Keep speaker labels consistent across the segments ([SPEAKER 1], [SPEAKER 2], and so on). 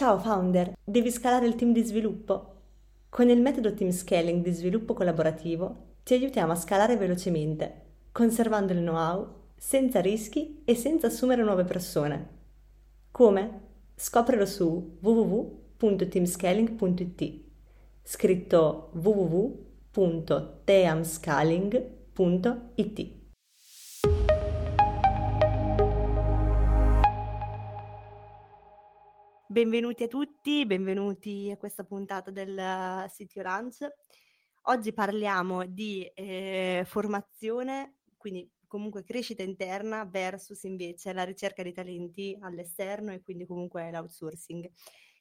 [SPEAKER 1] Ciao founder, devi scalare il team di sviluppo? Con il metodo Team Scaling di sviluppo collaborativo ti aiutiamo a scalare velocemente, conservando il know-how, senza rischi e senza assumere nuove persone. Come? Scoprilo su www.teamscaling.it, scritto www.teamscaling.it. Benvenuti a tutti, benvenuti a questa puntata del City Lunch. Oggi parliamo di eh, formazione, quindi comunque crescita interna versus invece la ricerca di talenti all'esterno e quindi comunque l'outsourcing.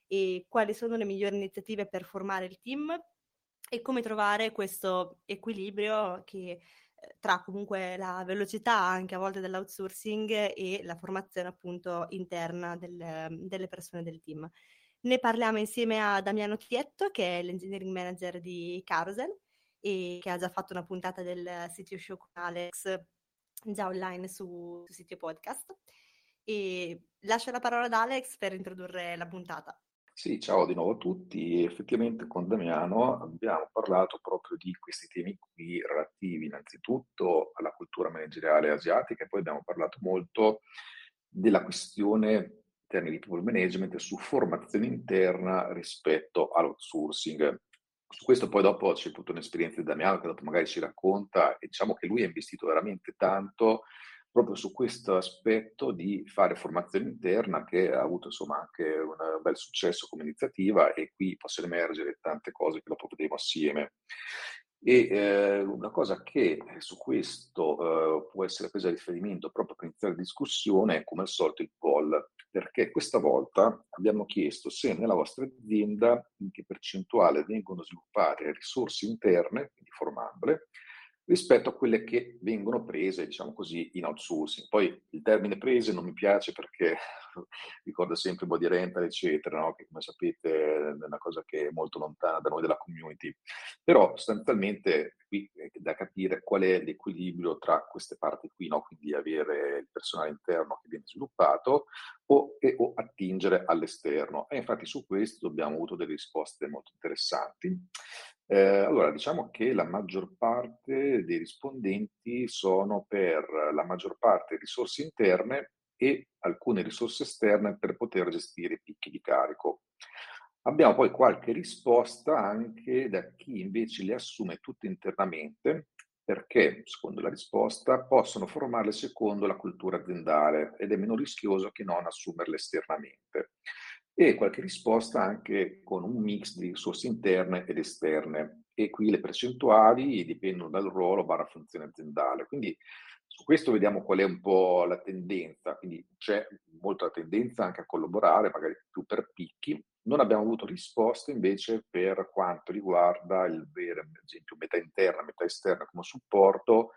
[SPEAKER 1] E quali sono le migliori iniziative per formare il team e come trovare questo equilibrio che tra comunque la velocità anche a volte dell'outsourcing e la formazione appunto interna del, delle persone del team. Ne parliamo insieme a Damiano Tietto, che è l'engineering manager di Carousel e che ha già fatto una puntata del sito show con Alex già online su, su sito podcast. E lascio la parola ad Alex per introdurre la puntata.
[SPEAKER 2] Sì, ciao di nuovo a tutti. Effettivamente con Damiano abbiamo parlato proprio di questi temi qui relativi innanzitutto alla cultura manageriale asiatica e poi abbiamo parlato molto della questione in termini di people management su formazione interna rispetto all'outsourcing. Su questo poi dopo c'è tutta un'esperienza di Damiano che dopo magari ci racconta e diciamo che lui ha investito veramente tanto proprio su questo aspetto di fare formazione interna che ha avuto insomma anche un bel successo come iniziativa e qui possono emergere tante cose che dopo vedremo assieme. E eh, una cosa che su questo eh, può essere presa a riferimento proprio per iniziare la discussione è come al solito il poll, perché questa volta abbiamo chiesto se nella vostra azienda in che percentuale vengono sviluppate risorse interne, quindi formabile, rispetto a quelle che vengono prese, diciamo così, in outsourcing. Poi il termine prese non mi piace perché ricorda sempre body rental, eccetera, no? che come sapete è una cosa che è molto lontana da noi della community. Però sostanzialmente qui è da capire qual è l'equilibrio tra queste parti qui, no? quindi avere il personale interno che viene sviluppato o, e, o attingere all'esterno. E infatti su questo abbiamo avuto delle risposte molto interessanti. Eh, allora, diciamo che la maggior parte dei rispondenti sono per la maggior parte risorse interne e alcune risorse esterne per poter gestire i picchi di carico. Abbiamo poi qualche risposta anche da chi invece le assume tutte internamente, perché, secondo la risposta, possono formarle secondo la cultura aziendale ed è meno rischioso che non assumerle esternamente e qualche risposta anche con un mix di risorse interne ed esterne. E qui le percentuali dipendono dal ruolo barra funzione aziendale. Quindi su questo vediamo qual è un po' la tendenza. Quindi c'è molta tendenza anche a collaborare, magari più per picchi. Non abbiamo avuto risposte invece per quanto riguarda il vero, ad esempio, metà interna, metà esterna come supporto,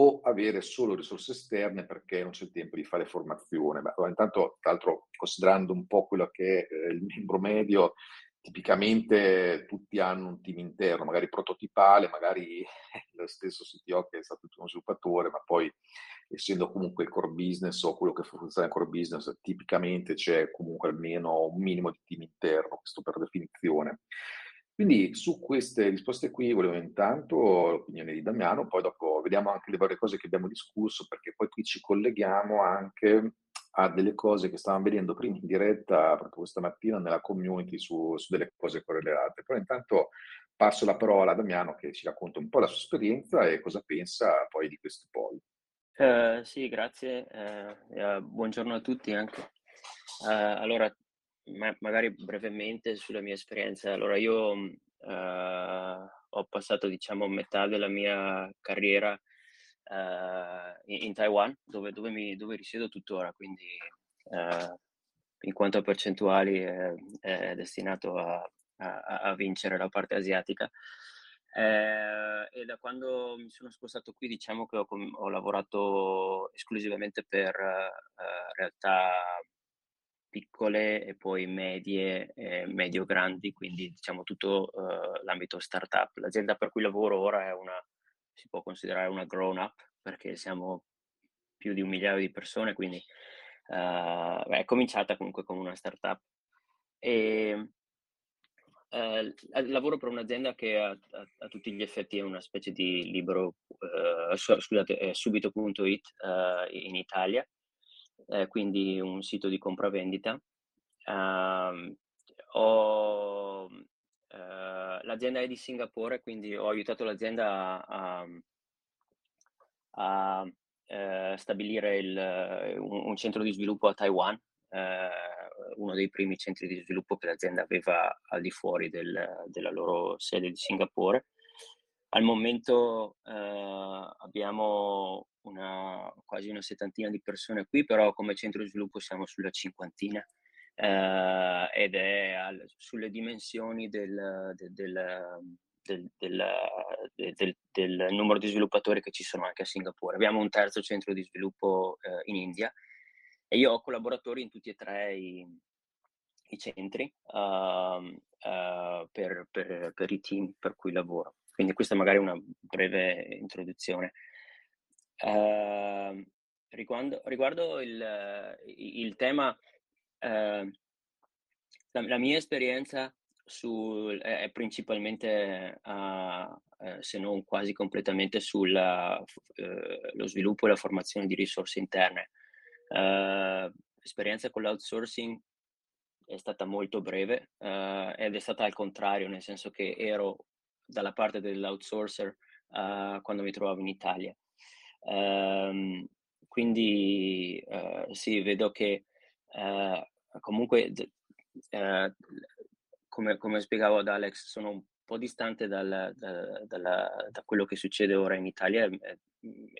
[SPEAKER 2] o avere solo risorse esterne perché non c'è il tempo di fare formazione. Ma intanto, tra l'altro, considerando un po' quello che è eh, il membro medio, tipicamente tutti hanno un team interno, magari prototipale, magari lo stesso CTO che è stato uno sviluppatore, ma poi essendo comunque il core business o quello che funziona nel core business, tipicamente c'è comunque almeno un minimo di team interno, questo per definizione. Quindi su queste risposte qui volevo intanto l'opinione di Damiano, poi dopo vediamo anche le varie cose che abbiamo discusso, perché poi qui ci colleghiamo anche a delle cose che stavamo vedendo prima in diretta proprio questa mattina nella community su, su delle cose correlate. Però intanto passo la parola a Damiano che ci racconta un po' la sua esperienza e cosa pensa poi di questo poll.
[SPEAKER 3] Uh, sì, grazie. Uh, uh, buongiorno a tutti anche. allora, ma- magari brevemente sulla mia esperienza. Allora, io uh, ho passato, diciamo, metà della mia carriera uh, in, in, Taiwan, dove, dove, mi, dove, risiedo tuttora, quindi uh, in quanto a percentuali è, è destinato a, a, a, vincere la parte asiatica. Eh, e da quando mi sono spostato qui, diciamo che ho, ho lavorato esclusivamente per realtà piccole e poi medie e medio-grandi, quindi diciamo tutto uh, l'ambito startup. L'azienda per cui lavoro ora è una, si può considerare una grown-up perché siamo più di un migliaio di persone, quindi uh, è cominciata comunque come una startup. e eh, lavoro per un'azienda che a, a, a, tutti gli effetti è una specie di libro, eh, scusate, è subito.it eh, in Italia, quindi un sito di compravendita. Uh, ho, uh, l'azienda è di Singapore, quindi ho aiutato l'azienda a, a, a uh, stabilire il, un, un, centro di sviluppo a Taiwan eh, uno dei primi centri di sviluppo che l'azienda aveva al di fuori del, della loro sede di Singapore. Al momento eh, abbiamo una, quasi una settantina di persone qui, però come centro di sviluppo siamo sulla cinquantina eh, ed è al, sulle dimensioni del, del, del, del, numero di sviluppatori che ci sono anche a Singapore. Abbiamo un terzo centro di sviluppo eh, in India e io ho collaboratori in tutti e tre i, i centri uh, uh, per, per, per, i team per cui lavoro. Quindi questa è magari una breve introduzione. Uh, riguardo, riguardo il, il, tema, ehm, la, la, mia esperienza su, è, principalmente, se non quasi completamente, sullo eh, sviluppo e la formazione di risorse interne. Uh, l'esperienza con l'outsourcing è stata molto breve uh, ed è stata al contrario, nel senso che ero dalla parte dell'outsourcer uh, quando mi trovavo in Italia. Um, quindi sì, vedo che comunque, come, come, spiegavo ad Alex, sono un po' distante dal, da, dalla, da quello che succede ora in Italia. E,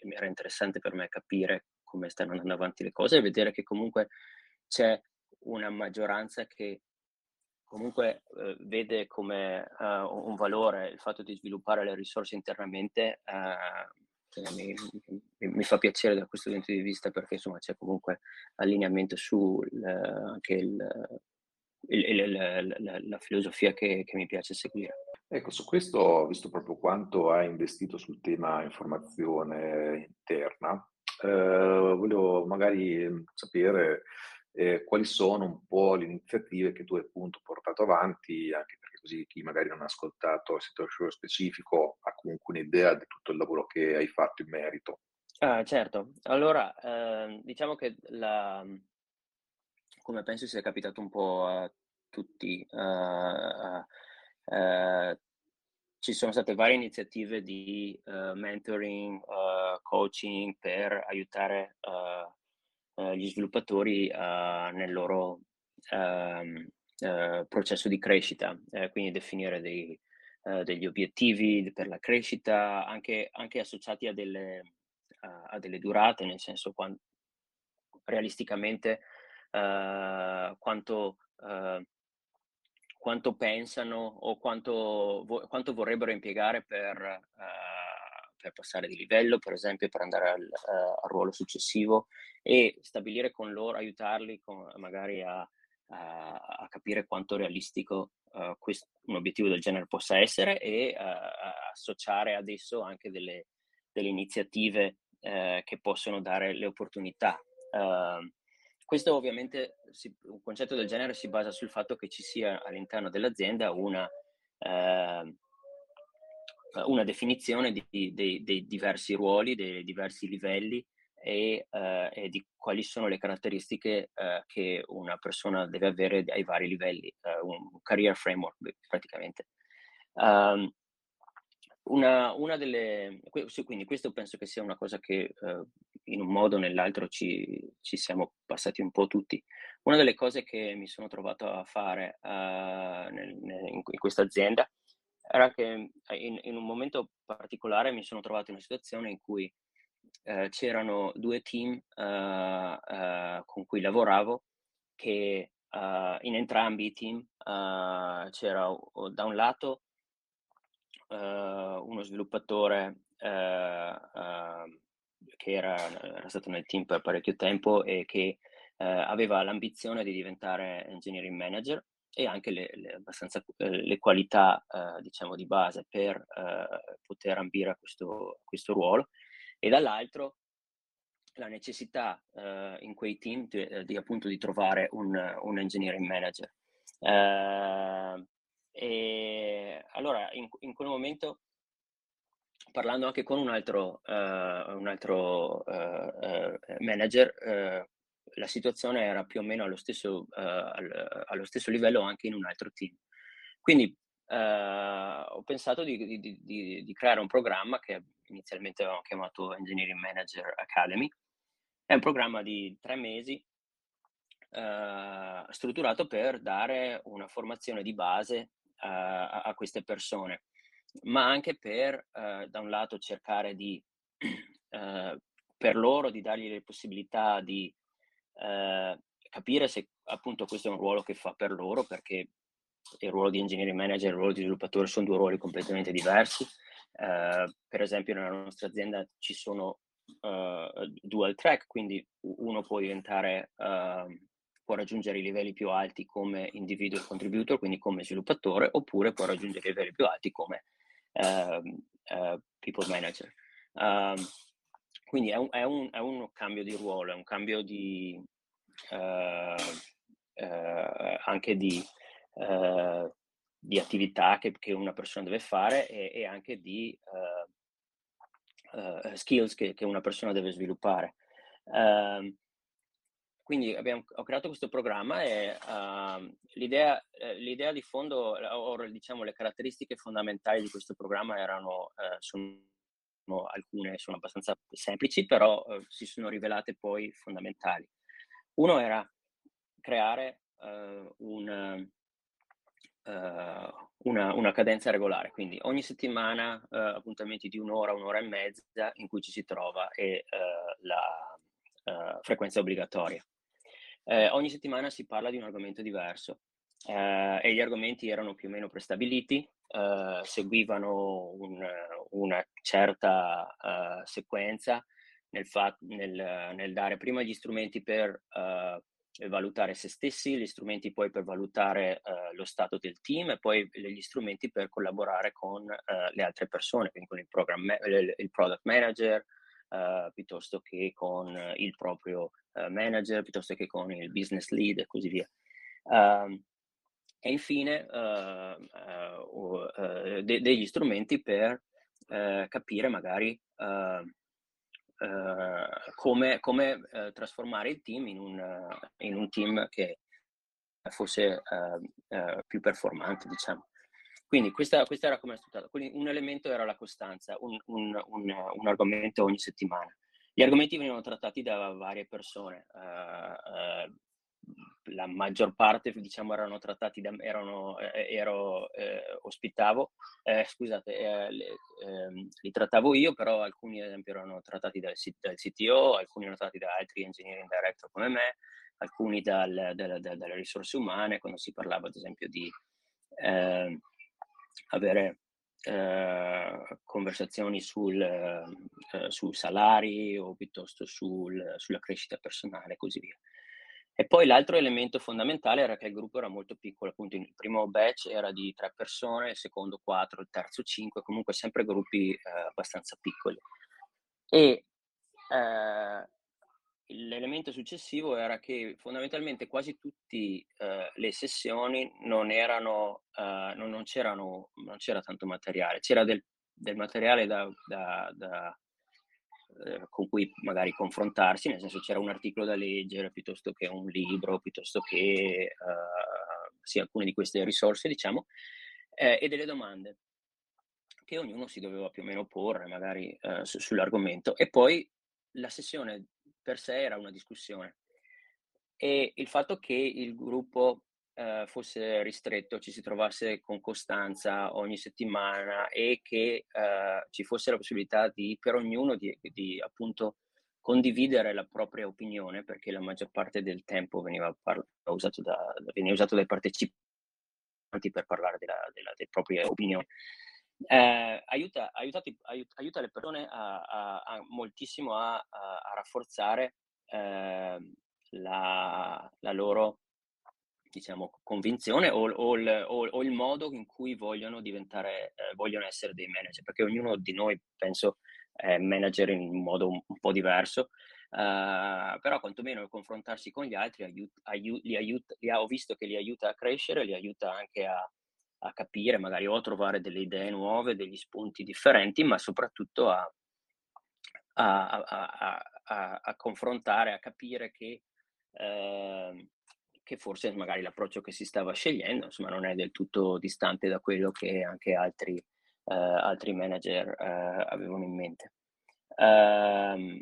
[SPEAKER 3] era interessante per me capire come stanno andando avanti le cose e vedere che comunque c'è una maggioranza che comunque eh, vede come uh, un valore il fatto di sviluppare le risorse internamente uh, mi, mi, mi, fa piacere da questo punto di vista perché insomma c'è comunque allineamento su anche il, il, il, la, la, filosofia che, che mi piace seguire.
[SPEAKER 2] Ecco, su questo, visto proprio quanto hai investito sul tema informazione interna, eh, volevo magari ehm, sapere eh, quali sono un po' le iniziative che tu hai appunto portato avanti, anche perché così chi magari non ha ascoltato il sito show specifico ha comunque un'idea di tutto il lavoro che hai fatto in merito.
[SPEAKER 3] Ah, certo, allora eh, diciamo che la, come penso sia capitato un po' a tutti, uh, uh, ci sono state varie iniziative di mentoring, coaching per aiutare uh, gli sviluppatori nel loro um, processo di crescita, quindi definire dei, degli obiettivi per la crescita, anche, anche associati a delle, a delle, durate, nel senso quando, realisticamente quanto quanto pensano o quanto, quanto vorrebbero impiegare per, uh, per, passare di livello, per esempio per andare al, uh, al, ruolo successivo e stabilire con loro, aiutarli con, magari a, a, a, capire quanto realistico uh, quest- un obiettivo del genere possa essere e associare adesso anche delle, delle iniziative che possono dare le opportunità. Uh, questo ovviamente, si, un concetto del genere si basa sul fatto che ci sia all'interno dell'azienda una, eh, una definizione di, di, dei diversi ruoli, dei diversi livelli e, eh, e, di quali sono le caratteristiche eh, che una persona deve avere ai vari livelli, eh, un career framework praticamente. Um, una, una, delle, quindi questo penso che sia una cosa che uh, in un modo o nell'altro ci, ci, siamo passati un po' tutti. Una delle cose che mi sono trovato a fare nel, nel, in, in questa azienda era che in, in, un momento particolare mi sono trovato in una situazione in cui uh, c'erano due team con cui lavoravo che in entrambi i team c'era da un lato uno sviluppatore uh, che era, era, stato nel team per parecchio tempo e che aveva l'ambizione di diventare engineering manager e anche le, le, abbastanza, le qualità diciamo di base per poter ambire a questo, questo ruolo. E dall'altro la necessità in quei team di, di, appunto di trovare un, un engineering manager. Uh, e allora in, in, quel momento, parlando anche con un altro, uh, un altro manager, la situazione era più o meno allo stesso, al, allo stesso livello anche in un altro team. Quindi ho pensato di, di, di, di creare un programma che inizialmente avevamo chiamato Engineering Manager Academy. È un programma di tre mesi eh, strutturato per dare una formazione di base a, a, queste persone, ma anche per, da un lato, cercare di, per loro, di dargli le possibilità di eh, capire se appunto questo è un ruolo che fa per loro, perché il ruolo di engineering manager e il ruolo di sviluppatore sono due ruoli completamente diversi. Uh, per esempio nella nostra azienda ci sono uh, dual track, quindi uno può diventare uh, può raggiungere i livelli più alti come individual contributor, quindi come sviluppatore, oppure può raggiungere i livelli più alti come uh, people manager. Quindi è un, è, un, è un, cambio di ruolo, è un cambio di, eh, eh, anche di, di attività che, che, una persona deve fare e, e anche di skills che, che, una persona deve sviluppare. Uh, quindi abbiamo, ho creato questo programma e uh, l'idea, eh, l'idea, di fondo, o diciamo le caratteristiche fondamentali di questo programma erano, eh, sono, alcune sono abbastanza semplici, però eh, si sono rivelate poi fondamentali. Uno era creare uh, un, uh, una, una, cadenza regolare, quindi ogni settimana appuntamenti di un'ora, un'ora e mezza in cui ci si trova e la frequenza obbligatoria. Eh, ogni settimana si parla di un argomento diverso eh, e gli argomenti erano più o meno prestabiliti, eh, seguivano un, una certa uh, sequenza nel, fa- nel, nel, dare prima gli strumenti per uh, valutare se stessi, gli strumenti poi per valutare uh, lo stato del team e poi gli strumenti per collaborare con le altre persone, quindi con il, program, il product manager, piuttosto che con il proprio uh, manager piuttosto che con il business lead e così via. Uh, e infine uh, de- degli strumenti per capire magari come, come trasformare il team in un, in un team che fosse più performante, diciamo. Quindi questa, questa era come è strutturato. Quindi un elemento era la costanza, un, un, un, un argomento ogni settimana. Gli argomenti venivano trattati da varie persone, uh, uh, la maggior parte diciamo erano trattati da erano, eh, ero, eh, ospitavo, eh, scusate, le, ehm, li trattavo io, però alcuni ad esempio erano trattati dal, dal, CTO, alcuni erano trattati da altri engineering director come me, alcuni dal, dal, dalle risorse umane, quando si parlava ad esempio di ehm, avere eh, conversazioni sul, eh, sui salari o piuttosto sul, sulla crescita personale e così via. E poi l'altro elemento fondamentale era che il gruppo era molto piccolo, appunto il primo batch era di tre persone, il secondo quattro, il terzo cinque, comunque sempre gruppi eh, abbastanza piccoli. E eh, l'elemento successivo era che fondamentalmente quasi tutte uh, le sessioni non erano, uh, non, non, c'erano, non c'era tanto materiale, c'era del, del materiale da, da, da, uh, con cui magari confrontarsi, nel senso c'era un articolo da leggere piuttosto che un libro, piuttosto che sì, alcune di queste risorse, diciamo, eh, e delle domande che ognuno si doveva più o meno porre magari su, sull'argomento. E poi la sessione per sé era una discussione. E il fatto che il gruppo eh, fosse ristretto, ci si trovasse con costanza ogni settimana e che eh, ci fosse la possibilità di, per ognuno di, di, appunto condividere la propria opinione, perché la maggior parte del tempo veniva, par- usato, da, veniva usato dai partecipanti per parlare della, della, delle proprie opinioni. Eh, aiuta, aiutati, aiuta, aiuta, le persone a, a, a moltissimo a, a rafforzare eh, la, la, loro diciamo, convinzione o, o, il, o, o, il, modo in cui vogliono diventare, eh, vogliono essere dei manager, perché ognuno di noi, penso, è manager in un modo un, un po' diverso, uh, però quantomeno il confrontarsi con gli altri aiut- aiut- li aiuta, li ha, ho visto che li aiuta a crescere, li aiuta anche a, a capire magari o a trovare delle idee nuove, degli spunti differenti, ma soprattutto a, a, a, confrontare, a capire che, eh, che forse magari l'approccio che si stava scegliendo insomma, non è del tutto distante da quello che anche altri, eh, altri manager eh, avevano in mente. Um,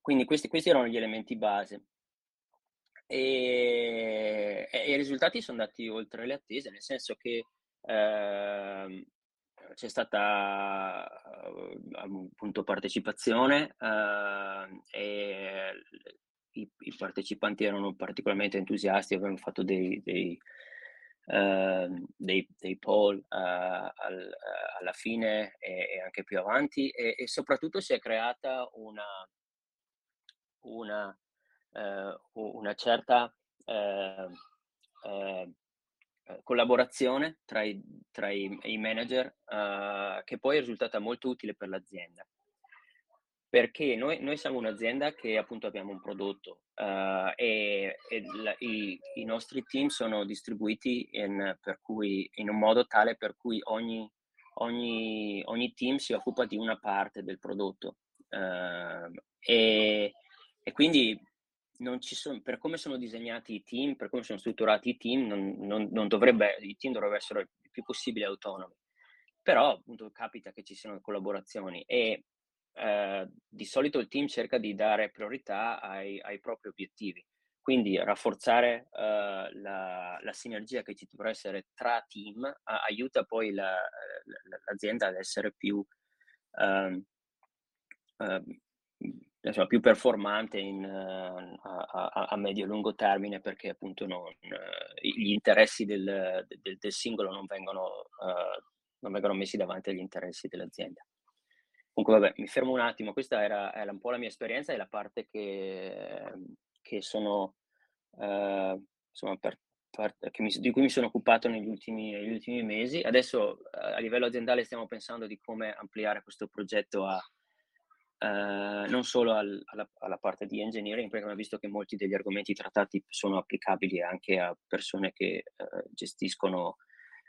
[SPEAKER 3] quindi questi, questi erano gli elementi base. E, e, i risultati sono andati oltre le attese, nel senso che eh, c'è stata appunto partecipazione eh, e i, i, partecipanti erano particolarmente entusiasti, avevano fatto dei, dei, uh, dei, dei poll uh, al, uh, alla fine e, e, anche più avanti e, e, soprattutto si è creata una, una eh, una certa eh, eh, collaborazione tra i, tra i, i manager che poi è risultata molto utile per l'azienda perché noi, noi, siamo un'azienda che appunto abbiamo un prodotto uh, e, e la, i, i, nostri team sono distribuiti in, cui, in, un modo tale per cui ogni, ogni, ogni, team si occupa di una parte del prodotto uh, e, e, quindi sono, per come sono disegnati i team, per come sono strutturati i team, non, non, non dovrebbe, i team dovrebbero essere il più possibile autonomi. Però appunto capita che ci siano collaborazioni e eh, di solito il team cerca di dare priorità ai, ai propri obiettivi. Quindi rafforzare uh, la, la, sinergia che ci dovrà essere tra team uh, aiuta poi la, la, l'azienda ad essere più uh, insomma, più performante in, uh, a, a, a, medio e lungo termine perché appunto non, uh, gli interessi del, del, del singolo non vengono, non vengono, messi davanti agli interessi dell'azienda. Comunque vabbè, mi fermo un attimo, questa era, era un po' la mia esperienza e la parte che, che sono, insomma, per, per, che mi, di cui mi sono occupato negli ultimi, negli ultimi mesi. Adesso a livello aziendale stiamo pensando di come ampliare questo progetto a eh, non solo al, alla, alla, parte di engineering, perché abbiamo visto che molti degli argomenti trattati sono applicabili anche a persone che uh, gestiscono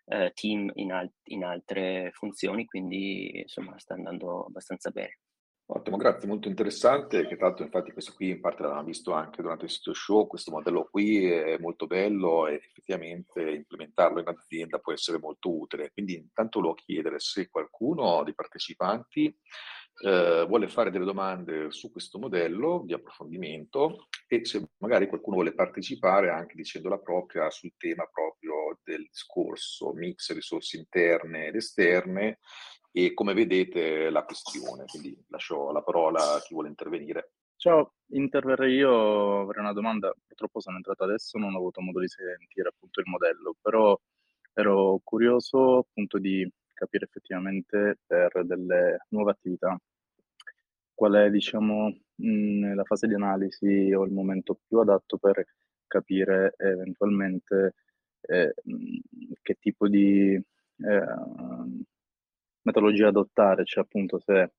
[SPEAKER 3] uh, team in, al- in, altre funzioni, quindi insomma sta andando abbastanza bene.
[SPEAKER 2] Ottimo, grazie, molto interessante, che tanto infatti questo qui in parte l'abbiamo visto anche durante il sito show, questo modello qui è molto bello e effettivamente implementarlo in azienda può essere molto utile. Quindi intanto volevo chiedere se qualcuno dei partecipanti eh, vuole fare delle domande su questo modello di approfondimento e se magari qualcuno vuole partecipare anche dicendo la propria sul tema proprio del discorso mix risorse interne ed esterne e come vedete la questione. Quindi lascio la parola a chi vuole intervenire.
[SPEAKER 4] Ciao, interverrei io, avrei una domanda, purtroppo sono entrato adesso, non ho avuto modo di sentire appunto il modello, però ero curioso appunto di capire effettivamente per delle nuove attività. Qual è, diciamo, nella fase di analisi o il momento più adatto per capire eventualmente eh, che tipo di eh, metodologia adottare, cioè appunto se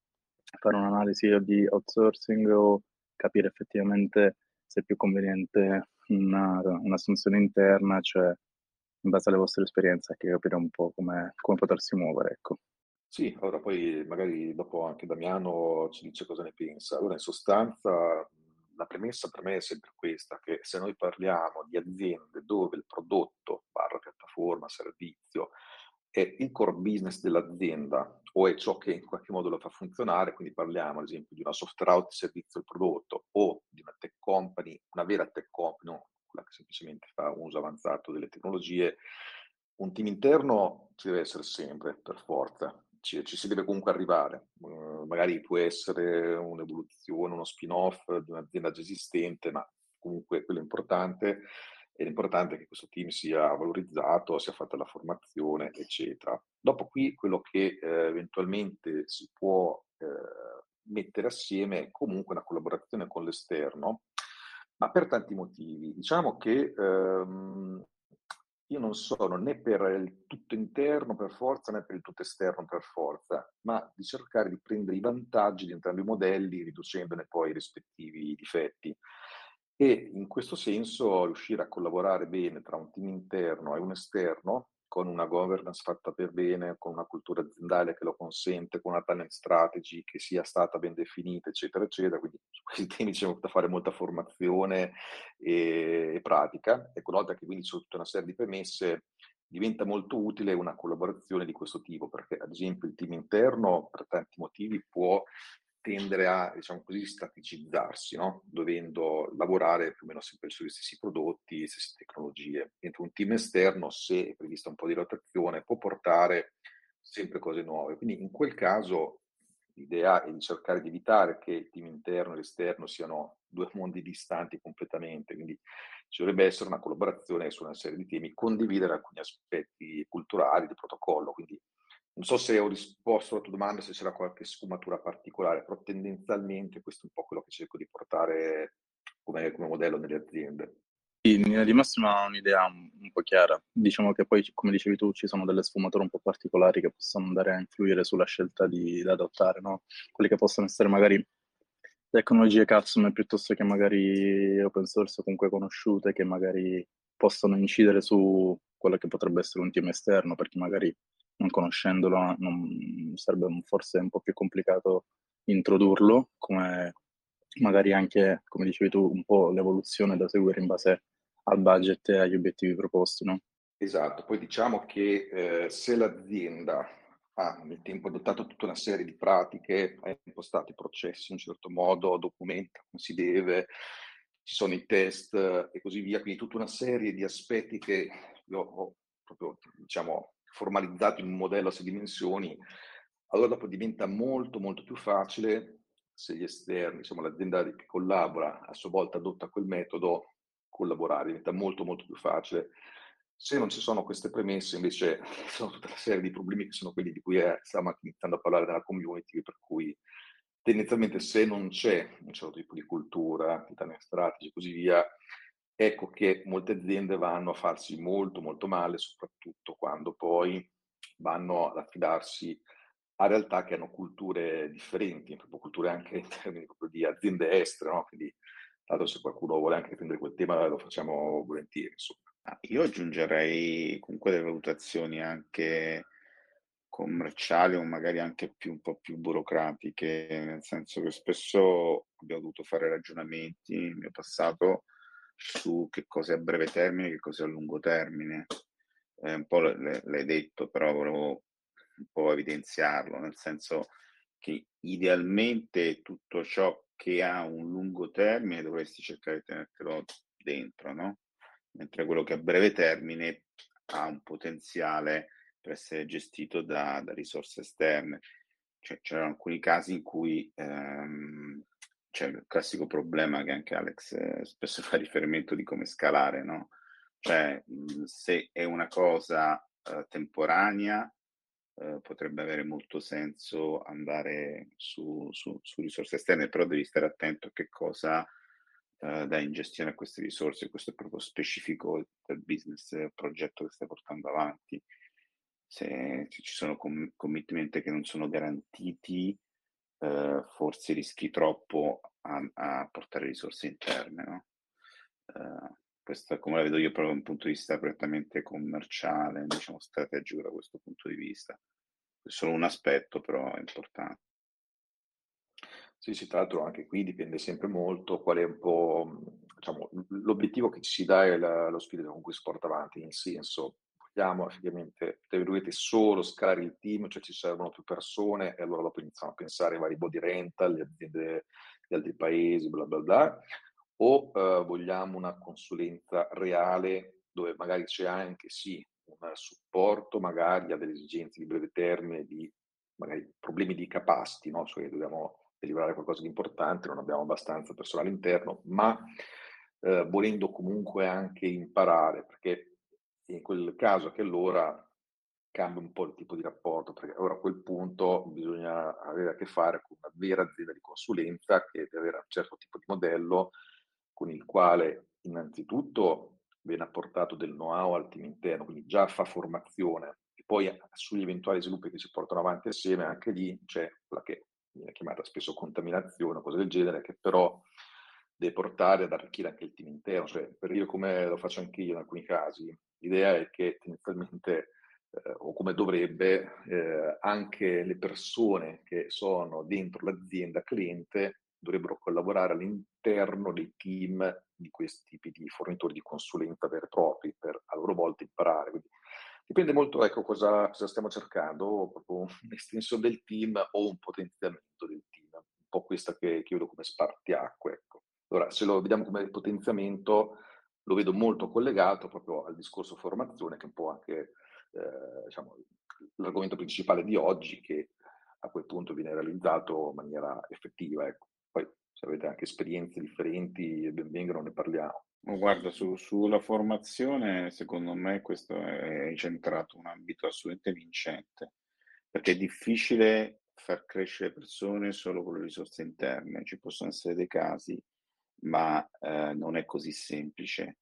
[SPEAKER 4] fare un'analisi di outsourcing o capire effettivamente se è più conveniente una, un'assunzione interna, cioè in base alle vostre esperienze, anche capire un po' come, come potersi muovere, ecco.
[SPEAKER 2] Sì, allora poi magari dopo anche Damiano ci dice cosa ne pensa. Allora, in sostanza, la premessa per me è sempre questa, che se noi parliamo di aziende dove il prodotto, barra piattaforma, servizio, è il core business dell'azienda o è ciò che in qualche modo lo fa funzionare, quindi parliamo ad esempio di una software house di servizio al prodotto o di una tech company, una vera tech company, non che semplicemente fa un uso avanzato delle tecnologie, un team interno ci deve essere sempre, per forza, ci, ci si deve comunque arrivare. Uh, magari può essere un'evoluzione, uno spin-off di un'azienda già esistente, ma comunque quello è importante. È che questo team sia valorizzato, sia fatta la formazione, eccetera. Dopo qui quello che eh, eventualmente si può eh, mettere assieme è comunque una collaborazione con l'esterno, ma per tanti motivi. Diciamo che ehm, io non sono né per il tutto interno per forza né per il tutto esterno per forza, ma di cercare di prendere i vantaggi di entrambi i modelli riducendone poi i rispettivi difetti. E in questo senso riuscire a collaborare bene tra un team interno e un esterno con una governance fatta per bene, con una cultura aziendale che lo consente, con una talent strategy che sia stata ben definita, eccetera, eccetera. Quindi su questi temi c'è da fare molta formazione e, e pratica. Ecco, nota che quindi su tutta una serie di premesse diventa molto utile una collaborazione di questo tipo, perché ad esempio il team interno per tanti motivi può tendere a, diciamo così, staticizzarsi, no? dovendo lavorare più o meno sempre sugli stessi prodotti, stesse tecnologie. Mentre un team esterno, se è prevista un po' di rotazione, può portare sempre cose nuove. Quindi in quel caso l'idea è di cercare di evitare che il team interno e l'esterno siano due mondi distanti completamente, quindi ci dovrebbe essere una collaborazione su una serie di temi, condividere alcuni aspetti culturali, di protocollo, quindi non so se ho risposto alla tua domanda, se c'era qualche sfumatura particolare, però tendenzialmente questo è un po' quello che cerco di portare come, come modello nelle aziende.
[SPEAKER 4] In linea di massima un'idea un po' chiara. Diciamo che poi, come dicevi tu, ci sono delle sfumature un po' particolari che possono andare a influire sulla scelta di, da adottare, no? Quelle che possono essere magari tecnologie custom piuttosto che magari open source comunque conosciute, che magari possono incidere su quello che potrebbe essere un team esterno, perché magari non conoscendolo non, sarebbe forse un po' più complicato introdurlo, come magari anche, come dicevi tu, un po' l'evoluzione da seguire in base al budget e agli obiettivi proposti, no?
[SPEAKER 2] Esatto, poi diciamo che eh, se l'azienda ha nel tempo adottato tutta una serie di pratiche, ha impostato i processi in un certo modo, documenta come si deve, ci sono i test e così via, quindi tutta una serie di aspetti che io ho proprio, diciamo, formalizzato in un modello a sei dimensioni, allora dopo diventa molto molto più facile se gli esterni, insomma l'azienda che collabora a sua volta adotta quel metodo, collaborare diventa molto molto più facile. Se non ci sono queste premesse, invece, sono tutta una serie di problemi che sono quelli di cui è, stiamo iniziando a parlare nella community, per cui tendenzialmente se non c'è un certo tipo di cultura, di talent strategy e così via, ecco che molte aziende vanno a farsi molto molto male, soprattutto quando poi vanno ad affidarsi a realtà che hanno culture differenti, proprio culture anche in termini di aziende estere, no? Quindi, tanto se qualcuno vuole anche prendere quel tema lo facciamo volentieri, insomma.
[SPEAKER 5] Ah, io aggiungerei comunque delle valutazioni anche commerciali o magari anche più, un po' più burocratiche, nel senso che spesso abbiamo dovuto fare ragionamenti nel mio passato su che cosa è a breve termine che cosa è a lungo termine. Eh, un po' l'hai detto, però volevo un po' evidenziarlo, nel senso che idealmente tutto ciò che ha un lungo termine dovresti cercare di tenertelo dentro, no? Mentre quello che a breve termine ha un potenziale per essere gestito da, da risorse esterne. Cioè, c'erano alcuni casi in cui ehm, c'è il classico problema che anche Alex eh, spesso fa riferimento di come scalare, no? Cioè, mh, se è una cosa eh, temporanea, eh, potrebbe avere molto senso andare su, su, su, risorse esterne, però devi stare attento a che cosa eh, dai in gestione a queste risorse, questo è proprio specifico del business, del progetto che stai portando avanti. Se, se ci sono com- commitment che non sono garantiti, eh, forse rischi troppo a, a, portare risorse interne. No? Eh, questo è come la vedo io proprio da un punto di vista prettamente commerciale, diciamo strategico da questo punto di vista. È solo un aspetto, però è importante.
[SPEAKER 2] Sì, sì, tra l'altro anche qui dipende sempre molto qual è un po' diciamo, l'obiettivo che ci si dà e lo spirito con cui si porta avanti, in senso vogliamo effettivamente, tra virgolette, solo scalare il team, cioè ci servono più persone e allora dopo iniziamo a pensare ai vari body rental, le aziende di altri paesi, bla bla bla, o uh, vogliamo una consulenza reale dove magari c'è anche sì un supporto magari a delle esigenze di breve termine, di magari problemi di capacity, no? cioè dobbiamo deliberare qualcosa di importante, non abbiamo abbastanza personale interno, ma eh, volendo comunque anche imparare, perché in quel caso che allora cambia un po' il tipo di rapporto, perché ora a quel punto bisogna avere a che fare con una vera azienda di consulenza che deve avere un certo tipo di modello con il quale innanzitutto viene apportato del know-how al team interno, quindi già fa formazione e poi sugli eventuali sviluppi che si portano avanti assieme, anche lì c'è quella che viene chiamata spesso contaminazione o cose del genere, che però deve portare ad arricchire anche il team interno, cioè per dire come lo faccio anche io in alcuni casi, l'idea è che tendenzialmente eh, o come dovrebbe eh, anche le persone che sono dentro l'azienda cliente dovrebbero collaborare all'interno dei team di questi tipi di fornitori di consulenza veri e propri per a loro volta imparare. Quindi, dipende molto ecco cosa, cosa stiamo cercando, proprio un'estensione del team o un potenziamento del team, un po' questa che, che come spartiacque. Ecco. Allora, se lo vediamo come potenziamento, lo vedo molto collegato proprio al discorso formazione, che è un po' anche eh, diciamo, l'argomento principale di oggi, che a quel punto viene realizzato in maniera effettiva. Ecco. Poi, se avete anche esperienze differenti, ben vengano, ne parliamo.
[SPEAKER 5] Guarda, su, sulla formazione, secondo me questo è centrato un ambito assolutamente vincente, perché è difficile far crescere persone solo con le risorse interne. Ci possono essere dei casi ma eh, non è così semplice.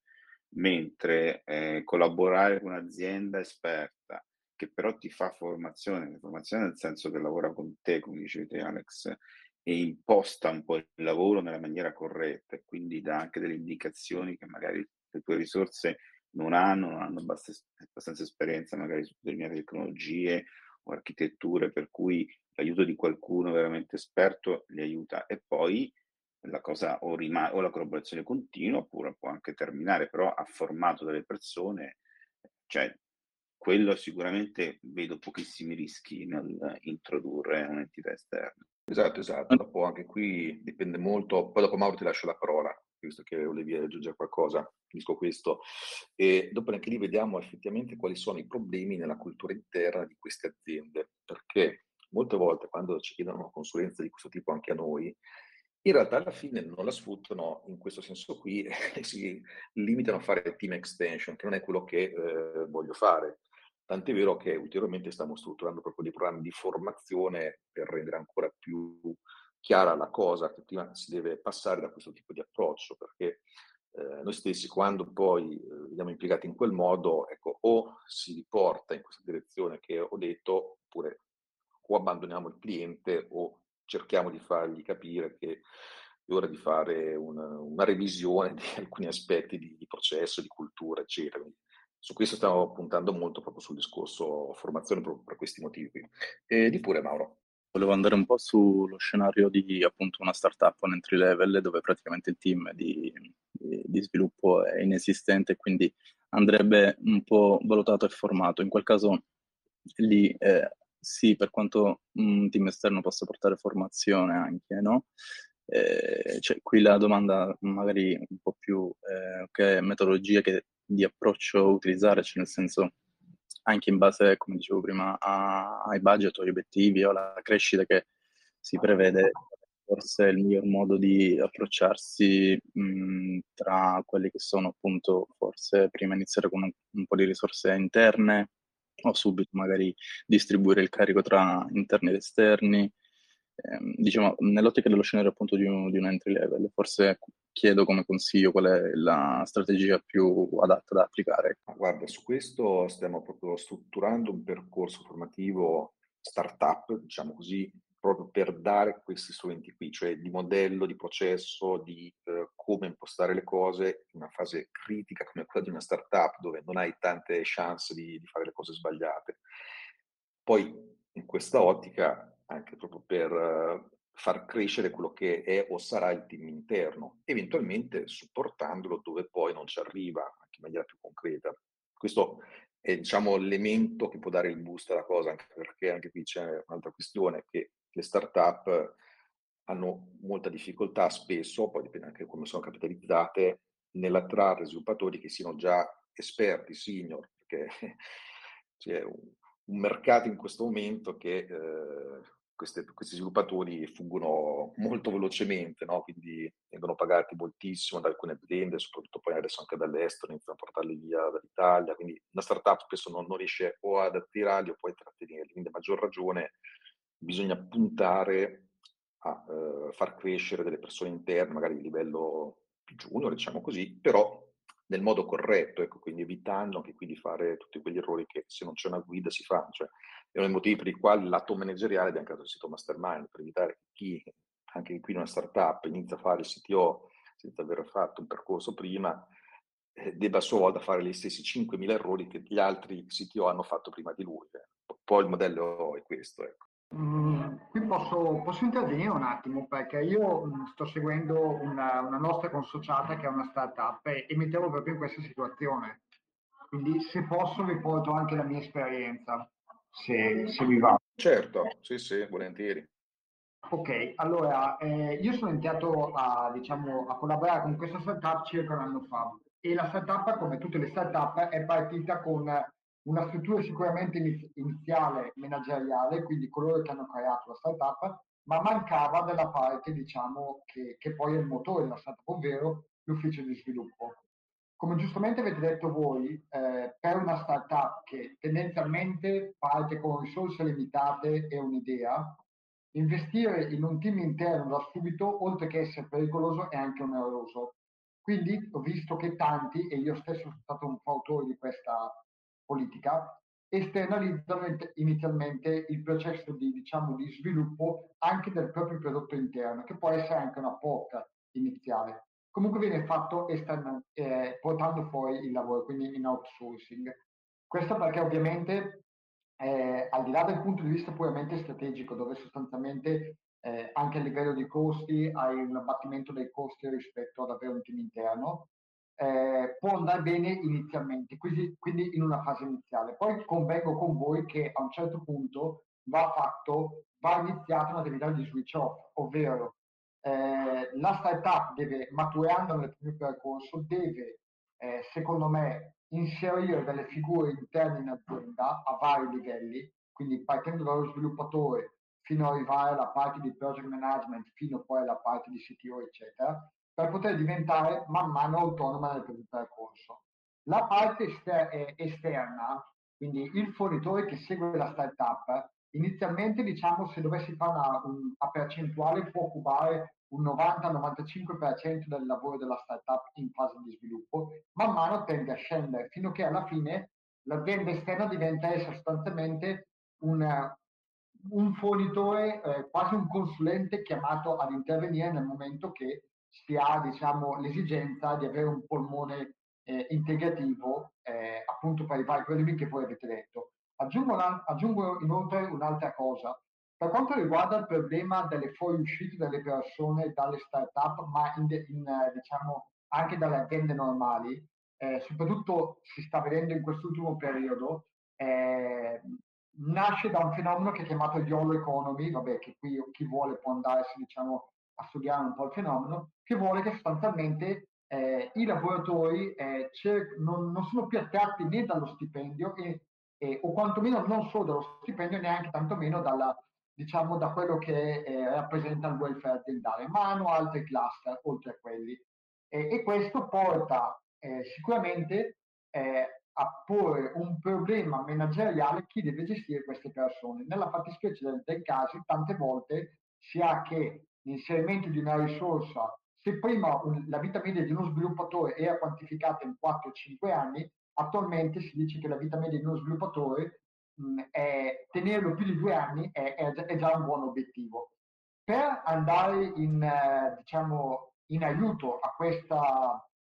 [SPEAKER 5] Mentre eh, collaborare con un'azienda esperta che però ti fa formazione, formazione nel senso che lavora con te, come dicevi Alex, e imposta un po' il lavoro nella maniera corretta e quindi dà anche delle indicazioni che magari le tue risorse non hanno, non hanno abbastanza, abbastanza esperienza magari su determinate tecnologie o architetture, per cui l'aiuto di qualcuno veramente esperto li aiuta. E poi la cosa o, rima- o la collaborazione continua oppure può anche terminare, però ha formato delle persone, cioè quello sicuramente vedo pochissimi rischi nel introdurre un'entità esterna.
[SPEAKER 2] Esatto, esatto. Dopo anche qui dipende molto, poi dopo Mauro ti lascio la parola, visto che volevi aggiungere qualcosa, capisco questo. E dopo anche lì vediamo effettivamente quali sono i problemi nella cultura interna di queste aziende, perché molte volte quando ci chiedono consulenza di questo tipo anche a noi, in realtà alla fine non la sfruttano in questo senso qui e si limitano a fare team extension, che non è quello che eh, voglio fare. Tant'è vero che ulteriormente stiamo strutturando proprio dei programmi di formazione per rendere ancora più chiara la cosa, che prima si deve passare da questo tipo di approccio, perché eh, noi stessi quando poi eh, veniamo impiegati in quel modo, ecco, o si riporta in questa direzione che ho detto, oppure o abbandoniamo il cliente o cerchiamo di fargli capire che è ora di fare una, una revisione di alcuni aspetti di, di, processo, di cultura, eccetera. Quindi, su questo stiamo puntando molto proprio sul discorso formazione proprio per questi motivi. E di pure Mauro.
[SPEAKER 4] Volevo andare un po' sullo scenario di appunto una startup, un entry level, dove praticamente il team di, di, sviluppo è inesistente, quindi andrebbe un po' valutato e formato. In quel caso lì eh, sì, per quanto un team esterno possa portare formazione anche, no? Eh, cioè, qui la domanda magari un po' più eh, che metodologia che, di approccio utilizzare, cioè nel senso anche in base, come dicevo prima, a, ai budget agli obiettivi o alla crescita che si prevede, forse il miglior modo di approcciarsi mh, tra quelli che sono appunto forse prima iniziare con un, un po' di risorse interne o subito magari distribuire il carico tra interni ed esterni. Eh, diciamo, nell'ottica dello scenario appunto di un, di un entry level, forse chiedo come consiglio qual è la strategia più adatta da applicare.
[SPEAKER 2] Guarda, su questo stiamo proprio strutturando un percorso formativo startup, diciamo così, proprio per dare questi strumenti qui, cioè di modello, di processo, di eh, come impostare le cose in una fase critica come quella di una startup dove non hai tante chance di, di fare le cose sbagliate. Poi in questa ottica, anche proprio per uh, far crescere quello che è o sarà il team interno, eventualmente supportandolo dove poi non ci arriva, anche in maniera più concreta. Questo è diciamo, l'elemento che può dare il boost alla cosa, anche perché anche qui c'è un'altra questione che le start-up hanno molta difficoltà spesso, poi dipende anche come sono capitalizzate, nell'attrarre sviluppatori che siano già esperti, senior, perché c'è un, un mercato in questo momento che eh, queste, questi sviluppatori fuggono molto velocemente, no? quindi vengono pagati moltissimo da alcune aziende, soprattutto poi adesso anche dall'estero, iniziano a portarli via dall'Italia, quindi una startup spesso non, non riesce o ad attirarli o poi a trattenerli, quindi a maggior ragione bisogna puntare a eh, far crescere delle persone interne, magari di livello più junior, diciamo così, però nel modo corretto, ecco, quindi evitando anche qui di fare tutti quegli errori che se non c'è una guida si fanno. Cioè, è uno dei motivi per i quali l'atto manageriale abbiamo creato il sito Mastermind, per evitare che chi, anche qui in una startup, inizia a fare il CTO senza aver fatto un percorso prima, eh, debba a sua volta fare gli stessi 5.000 errori che gli altri CTO hanno fatto prima di lui. Eh. Poi il modello è questo. Ecco.
[SPEAKER 6] Mm, qui posso, posso, intervenire un attimo perché io mm, sto seguendo una, una, nostra consociata che è una startup e, e mi trovo proprio in questa situazione. Quindi se posso vi porto anche la mia esperienza, se, se vi va.
[SPEAKER 2] Certo, sì, sì, volentieri.
[SPEAKER 6] Ok, allora eh, io sono iniziato a, diciamo, a collaborare con questa startup circa un anno fa e la startup, come tutte le startup, è partita con una struttura sicuramente iniziale manageriale, quindi coloro che hanno creato la startup, ma mancava della parte, diciamo, che, che poi è il motore della startup, ovvero l'ufficio di sviluppo. Come giustamente avete detto voi, eh, per una startup che tendenzialmente parte con risorse limitate e un'idea, investire in un team interno da subito, oltre che essere pericoloso, è anche oneroso. Quindi ho visto che tanti, e io stesso sono stato un fautore di questa politica, esternalizzano inizialmente il processo di, diciamo, di sviluppo anche del proprio prodotto interno, che può essere anche una porta iniziale. Comunque viene fatto esterno, eh, portando fuori il lavoro, quindi in outsourcing. Questo perché ovviamente eh, al di là del punto di vista puramente strategico, dove sostanzialmente eh, anche a livello di costi hai un abbattimento dei costi rispetto ad avere un team interno, eh, può andare bene inizialmente, quindi, quindi, in una fase iniziale. Poi convengo con voi che a un certo punto va fatto, va iniziata una determinata di switch off, ovvero eh, la startup deve, maturando nel proprio percorso, deve, eh, secondo me, inserire delle figure interne in azienda a vari livelli, quindi partendo dallo sviluppatore fino ad arrivare alla parte di project management, fino poi alla parte di CTO, eccetera, per poter diventare man mano autonoma nel percorso. La parte ester- esterna, quindi il fornitore che segue la startup, inizialmente diciamo se dovessi fare una, una percentuale può occupare un 90-95% del lavoro della startup in fase di sviluppo, man mano tende a scendere fino a che alla fine l'azienda esterna diventa sostanzialmente un, un fornitore, eh, quasi un consulente chiamato ad intervenire nel momento che si ha diciamo, l'esigenza di avere un polmone eh, integrativo eh, appunto per i vari problemi che voi avete detto. Aggiungo, una, aggiungo inoltre un'altra cosa. Per quanto riguarda il problema delle fuoriuscite delle persone dalle start-up, ma in, in, diciamo, anche dalle aziende normali, eh, soprattutto si sta vedendo in quest'ultimo periodo, eh, nasce da un fenomeno che è chiamato YOLO Economy, vabbè che qui chi vuole può andare diciamo, a studiare un po' il fenomeno, che vuole che sostanzialmente eh, i lavoratori eh, non, non, sono più attratti né dallo stipendio e, e, o quantomeno non solo dallo stipendio, neanche tantomeno dalla, diciamo, da quello che eh, rappresenta il welfare aziendale, ma hanno altri cluster oltre a quelli. E, questo porta eh, sicuramente eh, a porre un problema manageriale chi deve gestire queste persone. Nella fattispecie del, del caso, tante volte si ha che l'inserimento di una risorsa, se prima un, la vita media di uno sviluppatore era quantificata in 4-5 anni, attualmente si dice che la vita media di uno sviluppatore è, tenerlo più di due anni è, è, è, già un buon obiettivo. Per andare in, eh, diciamo, in aiuto a, questa,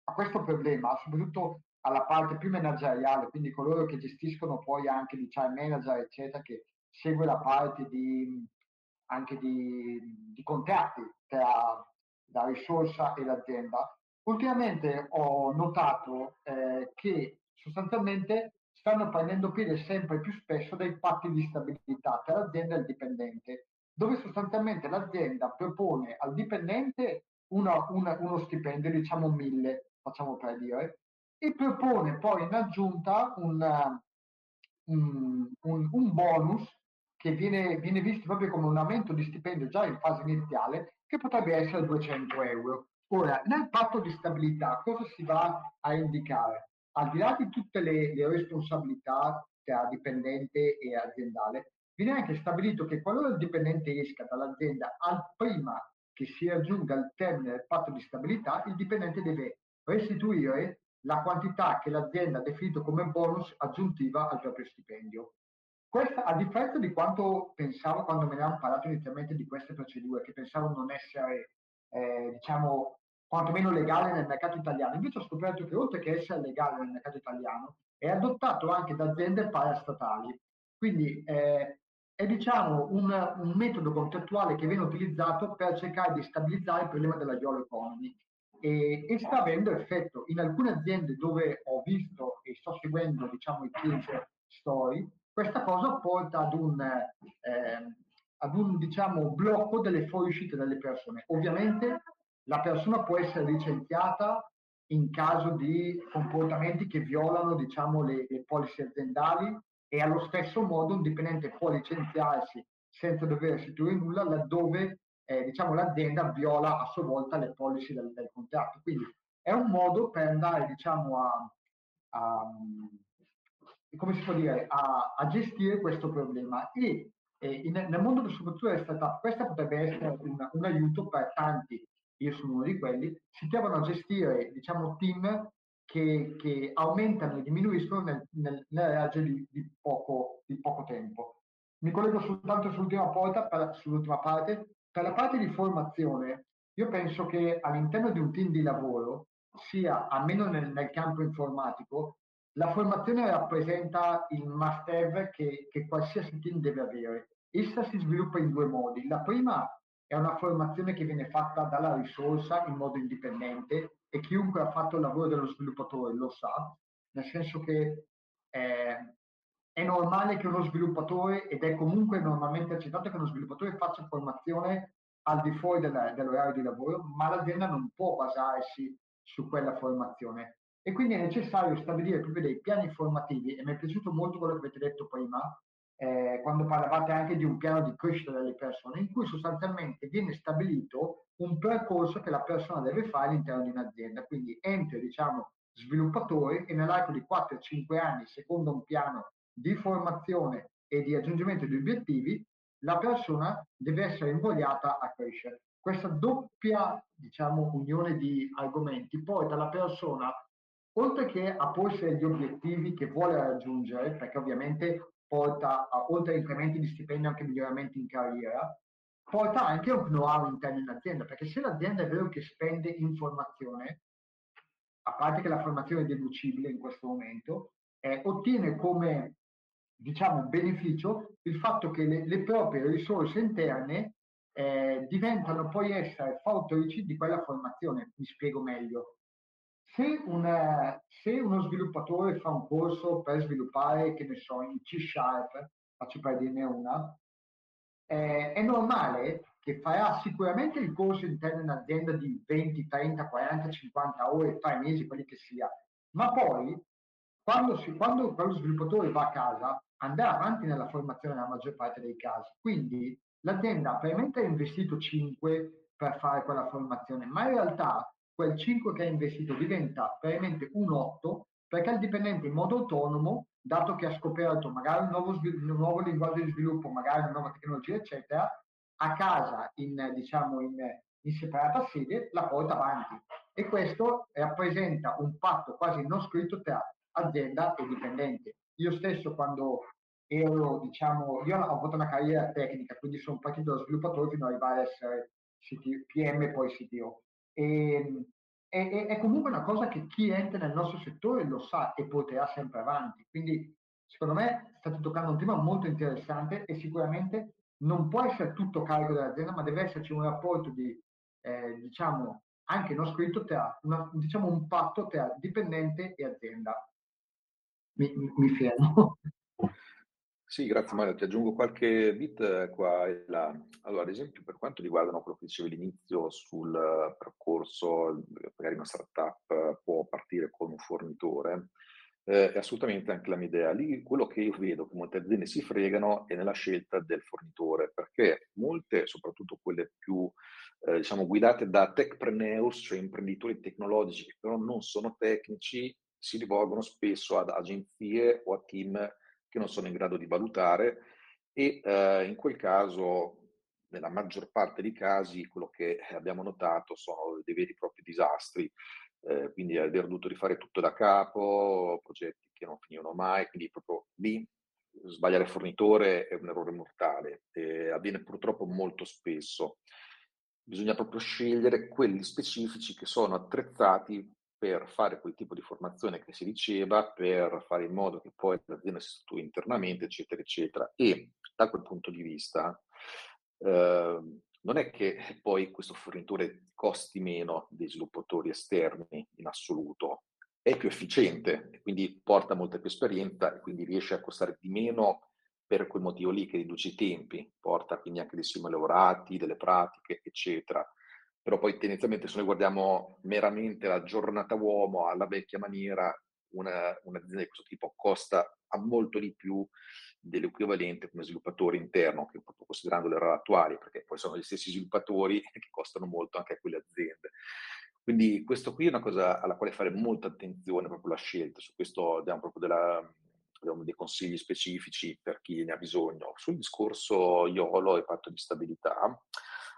[SPEAKER 6] a questo problema, soprattutto alla parte più manageriale, quindi coloro che gestiscono poi anche diciamo, manager, eccetera, che segue la parte di, anche di, di contratti tra la risorsa e l'azienda. Ultimamente ho notato eh, che sostanzialmente stanno prendendo piede sempre più spesso dei patti di stabilità tra l'azienda e il dipendente, dove sostanzialmente l'azienda propone al dipendente una, una, uno stipendio, diciamo mille, facciamo per dire, e propone poi in aggiunta un, un, un, un bonus che viene, viene, visto proprio come un aumento di stipendio già in fase iniziale, che potrebbe essere 200 euro. Ora, nel patto di stabilità cosa si va a indicare? al di là di tutte le, le responsabilità tra dipendente e aziendale, viene anche stabilito che qualora il dipendente esca dall'azienda al prima che si raggiunga il termine del patto di stabilità, il dipendente deve restituire la quantità che l'azienda ha definito come bonus aggiuntiva al proprio stipendio. Questa, a differenza di quanto pensavo quando me ne hanno parlato inizialmente di queste procedure, che pensavo non essere, eh, diciamo, quantomeno legale nel mercato italiano, invece ho scoperto che oltre che essere legale nel mercato italiano, è adottato anche da aziende parastatali. Quindi eh, è diciamo un, un, metodo concettuale che viene utilizzato per cercare di stabilizzare il problema della YOLO economy e, e, sta avendo effetto. In alcune aziende dove ho visto e sto seguendo diciamo, i case story, questa cosa porta ad un, eh, ad un diciamo, blocco delle fuoriuscite delle persone. Ovviamente la persona può essere licenziata in caso di comportamenti che violano diciamo, le, le policy aziendali e allo stesso modo un dipendente può licenziarsi senza dover restituire nulla laddove eh, diciamo, l'azienda viola a sua volta le policy del, del, contratto. Quindi è un modo per andare diciamo, a, a come si può dire, a, a gestire questo problema. E eh, in, nel mondo del soprattutto delle startup questa potrebbe essere un, un, aiuto per tanti, io sono uno di quelli, si trovano a gestire diciamo, team che, che aumentano e diminuiscono nel, nel, nell'arraggio di, di, poco, di poco tempo. Mi collego soltanto sull'ultima, porta, per, sull'ultima parte. Per la parte di formazione, io penso che all'interno di un team di lavoro sia, almeno nel, nel campo informatico, la formazione rappresenta il must have che, che qualsiasi team deve avere. Essa si sviluppa in due modi. La prima è una formazione che viene fatta dalla risorsa in modo indipendente e chiunque ha fatto il lavoro dello sviluppatore lo sa, nel senso che eh, è normale che uno sviluppatore, ed è comunque normalmente accettato che uno sviluppatore faccia formazione al di fuori della, dell'orario di lavoro, ma l'azienda non può basarsi su quella formazione. E quindi è necessario stabilire proprio dei piani formativi, e mi è piaciuto molto quello che avete detto prima, eh, quando parlavate anche di un piano di crescita delle persone, in cui sostanzialmente viene stabilito un percorso che la persona deve fare all'interno di un'azienda. Quindi entra, diciamo, sviluppatore e nell'arco di 4-5 anni, secondo un piano di formazione e di aggiungimento di obiettivi, la persona deve essere invogliata a crescere. Questa doppia, diciamo, unione di argomenti porta la persona oltre che a porsi gli obiettivi che vuole raggiungere, perché ovviamente porta a, oltre a incrementi di stipendio anche miglioramenti in carriera, porta anche un know-how interno in azienda, perché se l'azienda è vero che spende informazione, a parte che la formazione è deducibile in questo momento, eh, ottiene come diciamo beneficio il fatto che le, le proprie risorse interne eh, diventano poi essere fautrici di quella formazione. Mi spiego meglio. Se, una, se, uno sviluppatore fa un corso per sviluppare, che ne so, in C Sharp, faccio per dirne una, eh, è normale che farà sicuramente il corso interno in azienda di 20, 30, 40, 50 ore, 3 mesi, quelli che sia, ma poi quando, si, quando quello sviluppatore va a casa andrà avanti nella formazione nella maggior parte dei casi. Quindi l'azienda probabilmente ha investito 5 per fare quella formazione, ma in realtà quel 5 che ha investito diventa veramente un 8 perché il dipendente in modo autonomo, dato che ha scoperto magari un nuovo, un nuovo linguaggio di sviluppo, magari una nuova tecnologia, eccetera, a casa in, diciamo, in, in separata sede la porta avanti. E questo rappresenta un patto quasi non scritto tra azienda e dipendente. Io stesso quando ero, diciamo, io ho avuto una carriera tecnica, quindi sono partito da sviluppatore fino ad arrivare a essere CT, PM e poi CTO. E, è, è, comunque una cosa che chi entra nel nostro settore lo sa e porterà sempre avanti. Quindi, secondo me, state toccando un tema molto interessante e sicuramente non può essere tutto carico dell'azienda, ma deve esserci un rapporto di, eh, diciamo, anche non scritto tra, una, diciamo, un patto tra dipendente e azienda. Mi, mi fermo.
[SPEAKER 2] Sì, grazie Mario. Ti aggiungo qualche bit eh, qua e là. Allora, ad esempio, per quanto riguarda quello che dicevi all'inizio sul percorso, magari una startup può partire con un fornitore, eh, è assolutamente anche la mia idea. Lì quello che io vedo che molte aziende si fregano è nella scelta del fornitore, perché molte, soprattutto quelle più eh, diciamo guidate da techpreneurs, cioè imprenditori tecnologici che però non sono tecnici, si rivolgono spesso ad agenzie o a team che non sono in grado di valutare e eh, in quel caso, nella maggior parte dei casi, quello che abbiamo notato sono dei veri e propri disastri. eh, quindi aver dovuto rifare tutto da capo, progetti che non finivano mai, quindi proprio lì sbagliare fornitore è un errore mortale, eh, avviene purtroppo molto spesso. Bisogna proprio scegliere quelli specifici che sono attrezzati per fare quel tipo di formazione che si diceva, per fare in modo che poi l'azienda si strutturi internamente, eccetera, eccetera. E da quel punto di vista, eh, non è che poi questo fornitore costi meno dei sviluppatori esterni in assoluto, è più efficiente quindi porta molta più esperienza e quindi riesce a costare di meno per quel motivo lì che riduce i tempi, porta quindi anche dei simili lavorati, delle pratiche, eccetera. Però poi tendenzialmente se noi guardiamo meramente la giornata uomo alla vecchia maniera, una, un'azienda di questo tipo costa a molto di più dell'equivalente come sviluppatore interno, che proprio considerando le ore attuali, perché poi sono gli stessi sviluppatori che costano molto anche a quelle aziende. Quindi questo qui è una cosa alla quale fare molta attenzione, proprio la scelta, su questo diamo proprio della, abbiamo dei consigli specifici per chi ne ha bisogno. Sul discorso IOLO e patto di stabilità,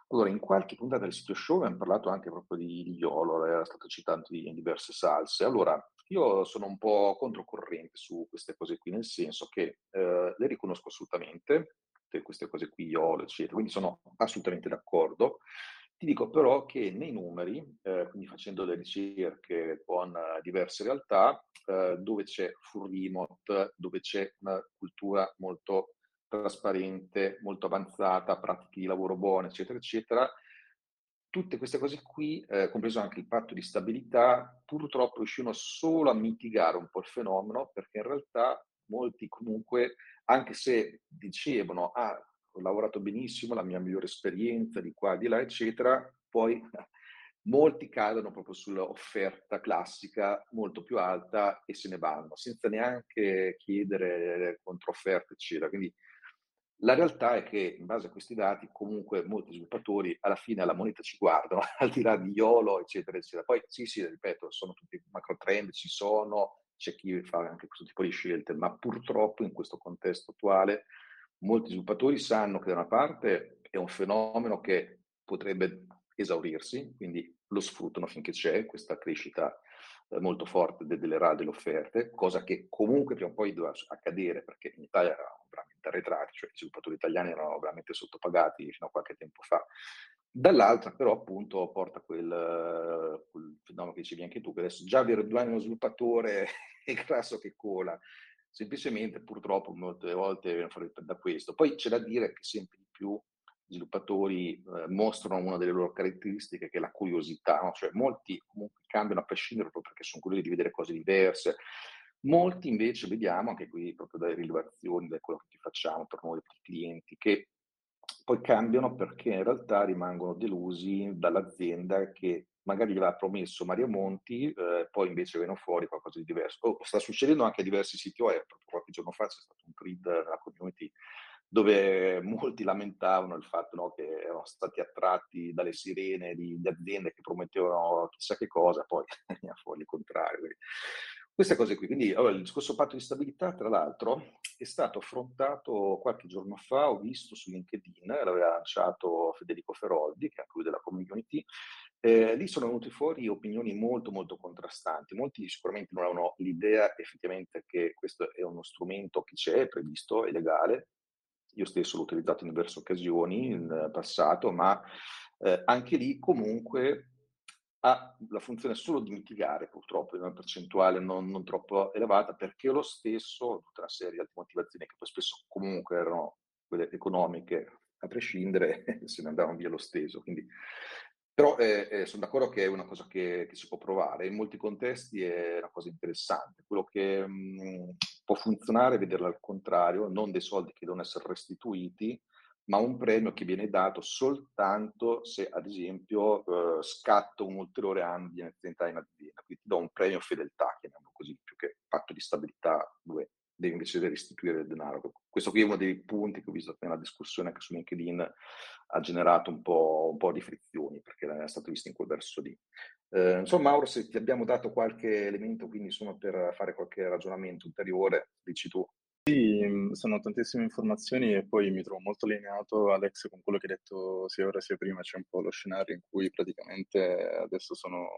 [SPEAKER 2] allora in qualche puntata del sito show abbiamo parlato anche proprio di, di IOLO, era stato citato in diverse salse. Allora, io sono un po' controcorrente su queste cose qui, nel senso che eh, le riconosco assolutamente, tutte queste cose qui, IOLO, eccetera, quindi sono assolutamente d'accordo. Ti dico però che nei numeri, eh, quindi facendo le ricerche con uh, diverse realtà, uh, dove c'è full remote, dove c'è una cultura molto trasparente, molto avanzata, pratiche di lavoro buone, eccetera, eccetera, tutte queste cose qui, eh, compreso anche il patto di stabilità, purtroppo riuscivano solo a mitigare un po' il fenomeno, perché in realtà molti comunque, anche se dicevano, ah, ho lavorato benissimo, la mia migliore esperienza di qua, di là, eccetera, poi molti cadono proprio sull'offerta classica molto più alta e se ne vanno, senza neanche chiedere controfferte, eccetera. Quindi la realtà è che in base a questi dati comunque molti sviluppatori alla fine alla moneta ci guardano, al di là di YOLO, eccetera, eccetera. Poi sì, sì, ripeto, sono tutti macro trend, ci sono, c'è chi fa anche questo tipo di scelte, ma purtroppo in questo contesto attuale molti sviluppatori sanno che da una parte è un fenomeno che potrebbe esaurirsi, quindi lo sfruttano finché c'è questa crescita eh, molto forte delle RAL delle offerte, cosa che comunque prima o poi doveva accadere perché in Italia veramente arretrati, cioè i sviluppatori italiani erano veramente sottopagati fino a qualche tempo fa. Dall'altra però appunto porta quel, quel fenomeno che dicevi anche tu, che adesso già avere due anni uno sviluppatore è grasso che cola, semplicemente purtroppo molte volte viene fuori da questo. Poi c'è da dire che sempre di più gli sviluppatori eh, mostrano una delle loro caratteristiche che è la curiosità, no? cioè molti comunque cambiano a prescindere proprio perché sono curiosi di vedere cose diverse, molti invece vediamo anche qui proprio dalle rilevazioni, da quello che facciamo per noi per i clienti, che poi cambiano perché in realtà rimangono delusi dall'azienda che magari gli aveva promesso Mario Monti, eh, poi invece viene fuori qualcosa di diverso. Oh, sta succedendo anche a diversi siti web, qualche giorno fa c'è stato un thread nella community dove molti lamentavano il fatto no, che erano stati attratti dalle sirene di, di, aziende che promettevano chissà che cosa, poi veniva fuori il contrario. Queste cose qui. Quindi allora, il discorso patto di stabilità, tra l'altro, è stato affrontato qualche giorno fa, ho visto su LinkedIn, l'aveva lanciato Federico Feroldi, che è anche lui della community, eh, lì sono venute fuori opinioni molto molto contrastanti. Molti sicuramente non avevano l'idea effettivamente che questo è uno strumento che c'è, è previsto, è legale. Io stesso l'ho utilizzato in diverse occasioni in passato, ma eh, anche lì comunque ha la funzione solo di mitigare purtroppo in una percentuale non, non, troppo elevata perché lo stesso, tutta una serie di motivazioni che poi spesso comunque erano quelle economiche, a prescindere, se ne andavano via lo stesso. Quindi, però eh, eh, sono d'accordo che è una cosa che, che, si può provare, in molti contesti è una cosa interessante. Quello che mh, mm, può funzionare è vederla al contrario, non dei soldi che devono essere restituiti, ma un premio che viene dato soltanto se, ad esempio, eh, scatto un ulteriore anno di anzianità in azienda. Quindi ti do un premio fedeltà, chiamiamolo così, più che patto di stabilità dove devi invece restituire il denaro. Questo qui è uno dei punti che ho visto nella discussione che su LinkedIn ha generato un po', un po di frizioni, perché è stato visto in quel verso lì. Eh, insomma, Mauro, se ti abbiamo dato qualche elemento, quindi insomma, per fare qualche ragionamento ulteriore, dici tu.
[SPEAKER 4] Sì, mm, sono tantissime informazioni e poi mi trovo molto allineato, Alex, con quello che hai detto sia ora sia prima. C'è un po' lo scenario in cui praticamente adesso sono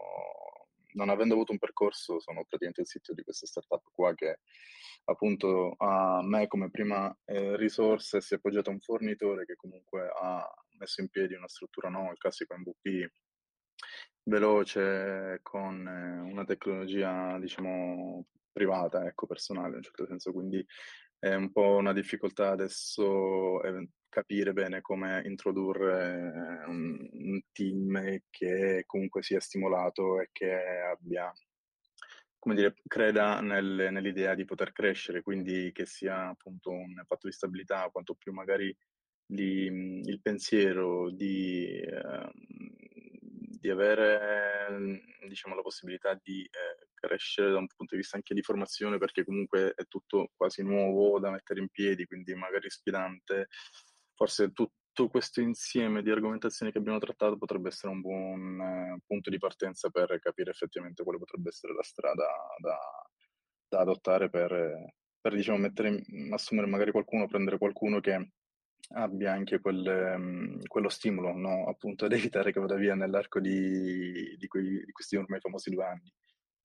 [SPEAKER 4] non avendo avuto un percorso, sono praticamente il sito di questa startup qua che appunto a me come prima eh, risorsa si è appoggiato a un fornitore che comunque ha messo in piedi una struttura, no, il classico MVP veloce con eh, una tecnologia, diciamo, privata, ecco, personale in un certo senso, quindi è un po' una difficoltà adesso eh, capire bene come introdurre un, un team che comunque sia stimolato e che abbia come dire, creda nel, nell'idea di poter crescere, quindi che sia appunto un patto di stabilità, quanto più magari li, il pensiero di, eh, di avere diciamo, la possibilità di eh, crescere da un punto di vista anche di formazione, perché comunque è tutto quasi nuovo da mettere in piedi, quindi magari sfidante. Forse tutto questo insieme di argomentazioni che abbiamo trattato potrebbe essere un buon eh, punto di partenza per capire effettivamente quale potrebbe essere la strada da, da adottare per, per diciamo, mettere, assumere magari qualcuno, prendere qualcuno che abbia anche quel, um, quello stimolo, no? appunto, ad evitare che vada via nell'arco di, di, quei, di, questi ormai famosi due anni,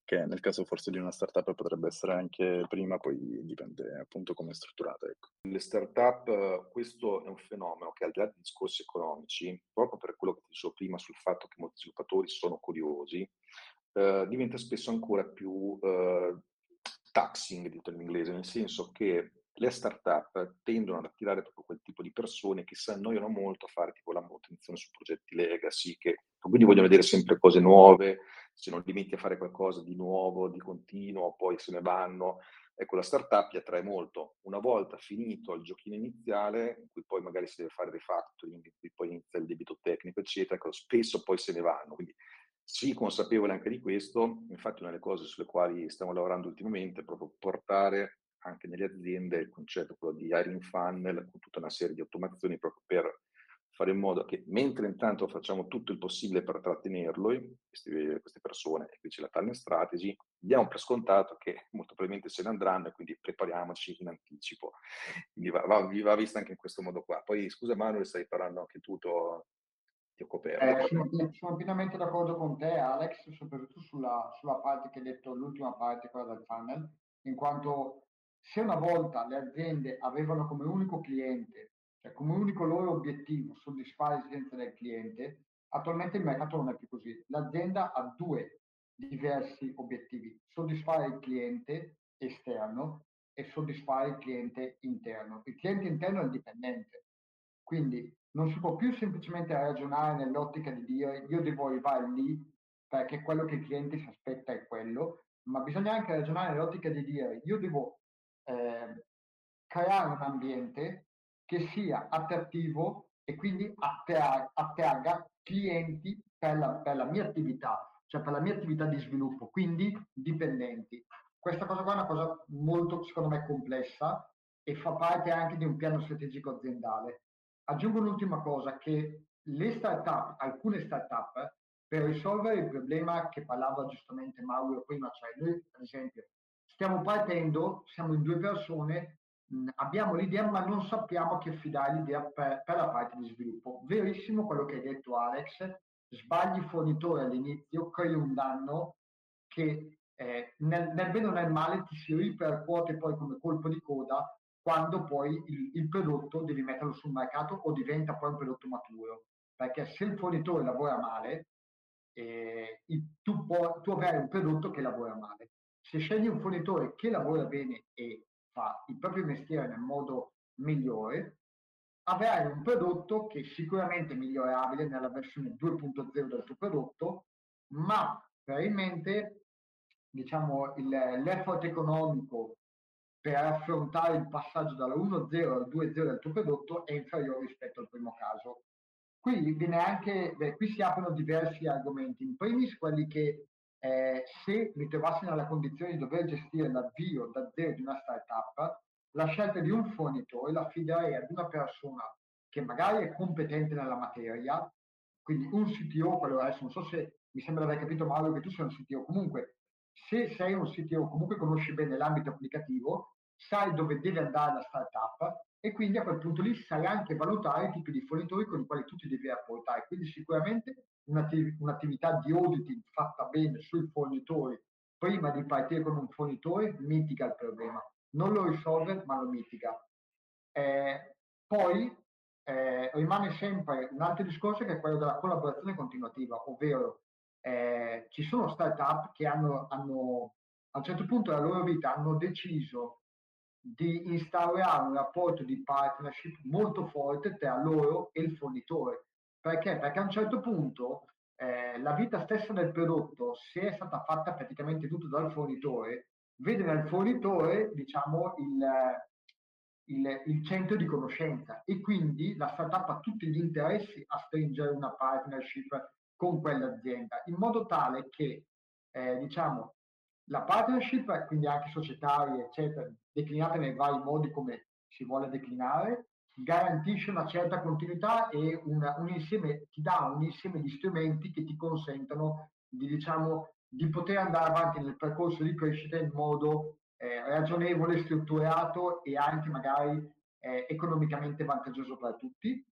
[SPEAKER 4] che nel caso forse di una startup potrebbe essere anche prima, poi dipende appunto come è strutturata. Ecco.
[SPEAKER 2] Le startup, questo è un fenomeno che al di là dei discorsi economici, proprio per quello che ti dicevo prima sul fatto che molti sviluppatori sono curiosi, eh, diventa spesso ancora più eh, taxing, detto in inglese, nel senso che le startup tendono ad attirare proprio quel tipo di persone che si annoiano molto a fare tipo la manutenzione su progetti legacy, che quindi vogliono vedere sempre cose nuove, se non li metti a fare qualcosa di nuovo, di continuo, poi se ne vanno. Ecco, la startup li attrae molto. Una volta finito il giochino iniziale, in cui poi magari si deve fare refactoring, in cui poi inizia il debito tecnico, eccetera, ecco, spesso poi se ne vanno. Quindi sì, consapevole anche di questo, infatti una delle cose sulle quali stiamo lavorando ultimamente è proprio portare anche nelle aziende il concetto quello di hiring funnel con tutta una serie di automazioni proprio per fare in modo che mentre intanto facciamo tutto il possibile per trattenerlo, queste, queste persone, e qui c'è la talent strategy, diamo per scontato che molto probabilmente se ne andranno e quindi prepariamoci in anticipo. Quindi va, va, va vista anche in questo modo qua. Poi scusa Manuel, stai parlando anche tu, ti ho coperto.
[SPEAKER 6] Eh, sono, sono, pienamente d'accordo con te Alex, soprattutto sulla, sulla parte che hai detto, l'ultima parte, quella del funnel, in quanto se una volta le aziende avevano come unico cliente, cioè come unico loro obiettivo soddisfare l'esigenza del cliente, attualmente il mercato non è più così. L'azienda ha due diversi obiettivi, soddisfare il cliente esterno e soddisfare il cliente interno. Il cliente interno è il dipendente, quindi non si può più semplicemente ragionare nell'ottica di dire io devo arrivare lì perché quello che il cliente si aspetta è quello, ma bisogna anche ragionare nell'ottica di dire io devo eh, creare un ambiente che sia attrattivo e quindi attragga clienti per la, per la mia attività, cioè per la mia attività di sviluppo, quindi dipendenti. Questa cosa qua è una cosa molto, secondo me, complessa e fa parte anche di un piano strategico aziendale. Aggiungo un'ultima cosa, che le start-up, alcune start-up, per risolvere il problema che parlava giustamente Mauro prima, cioè noi, per esempio, stiamo partendo, siamo in due persone, mh, abbiamo l'idea ma non sappiamo a chi affidare l'idea per, per, la parte di sviluppo. Verissimo quello che hai detto Alex, sbagli fornitore all'inizio, crei un danno che eh, nel, nel bene o nel male ti si ripercuote poi come colpo di coda quando poi il, il prodotto devi metterlo sul mercato o diventa poi un prodotto maturo. Perché se il fornitore lavora male, eh, tu, può, tu avrai un prodotto che lavora male se scegli un fornitore che lavora bene e fa il proprio mestiere nel modo migliore, avrai un prodotto che è sicuramente migliorabile nella versione 2.0 del tuo prodotto, ma probabilmente diciamo, il, l'effort economico per affrontare il passaggio dalla 1.0 al 2.0 del tuo prodotto è inferiore rispetto al primo caso. Qui, anche, beh, qui si aprono diversi argomenti, in primis quelli che eh, se mi trovassi nella condizione di dover gestire l'avvio da zero di una startup, la scelta di un fornitore la affiderei ad una persona che magari è competente nella materia, quindi un CTO, quello adesso non so se mi sembra di aver capito Mario che tu sei un CTO, comunque se sei un CTO comunque conosci bene l'ambito applicativo, sai dove deve andare la startup e quindi a quel punto lì sai anche valutare i tipi di fornitori con i quali tu ti devi rapportare. Quindi sicuramente un'attiv- un'attività di auditing fatta bene sui fornitori prima di partire con un fornitore mitiga il problema. Non lo risolve, ma lo mitiga. Eh, poi eh, rimane sempre un altro discorso che è quello della collaborazione continuativa, ovvero eh, ci sono start-up che hanno, hanno, a un certo punto della loro vita hanno deciso di instaurare un rapporto di partnership molto forte tra loro e il fornitore. Perché? Perché a un certo punto eh, la vita stessa del prodotto, se è stata fatta praticamente tutto dal fornitore, vede nel fornitore, diciamo, il, il, il, centro di conoscenza e quindi la startup ha tutti gli interessi a stringere una partnership con quell'azienda, in modo tale che, eh, diciamo, la partnership, quindi anche societarie, eccetera, declinate nei vari modi come si vuole declinare, garantisce una certa continuità e una, un insieme, ti dà un insieme di strumenti che ti consentono di, diciamo, di poter andare avanti nel percorso di crescita in modo eh, ragionevole, strutturato e anche magari eh, economicamente vantaggioso per tutti.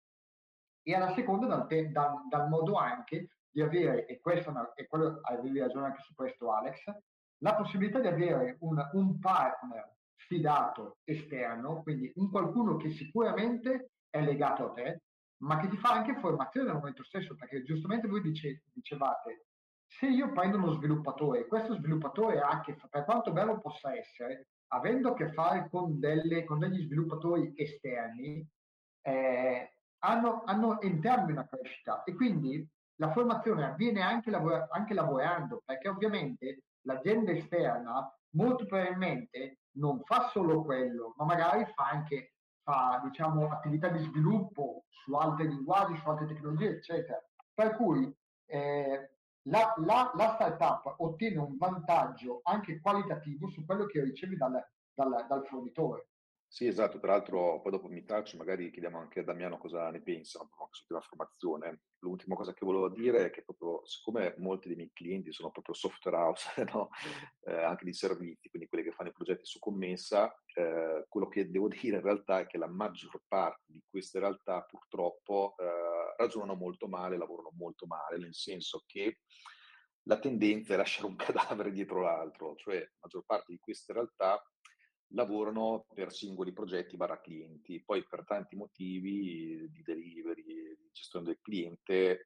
[SPEAKER 6] E alla seconda dal, te, dal, dal modo anche di avere, e questo è quello avevi ragione anche su questo Alex, la possibilità di avere un, un partner fidato esterno, quindi un qualcuno che sicuramente è legato a te, ma che ti fa anche formazione nel momento stesso, perché giustamente voi dice, dicevate, se io prendo uno sviluppatore, questo sviluppatore ha che, per quanto bello possa essere, avendo a che fare con, delle, con degli sviluppatori esterni, eh, hanno, hanno entrambi una crescita e quindi la formazione avviene anche, lavora, anche lavorando, perché ovviamente l'azienda esterna molto probabilmente non fa solo quello, ma magari fa anche fa, diciamo, attività di sviluppo su altri linguaggi, su altre tecnologie, eccetera. Per cui eh, la, la, la, startup ottiene un vantaggio anche qualitativo su quello che ricevi dal, dal, dal fornitore.
[SPEAKER 2] Sì, esatto, tra l'altro poi dopo mi taccio, magari chiediamo anche a Damiano cosa ne pensa, anche sulla formazione. L'ultima cosa che volevo dire è che proprio, siccome molti dei miei clienti sono proprio software house, no? eh, anche di servizi, quindi quelli che fanno i progetti su commessa, eh, quello che devo dire in realtà è che la maggior parte di queste realtà purtroppo eh, ragionano molto male, lavorano molto male, nel senso che la tendenza è lasciare un cadavere dietro l'altro, cioè la maggior parte di queste realtà lavorano per singoli progetti barra clienti, poi per tanti motivi di delivery, di gestione del cliente,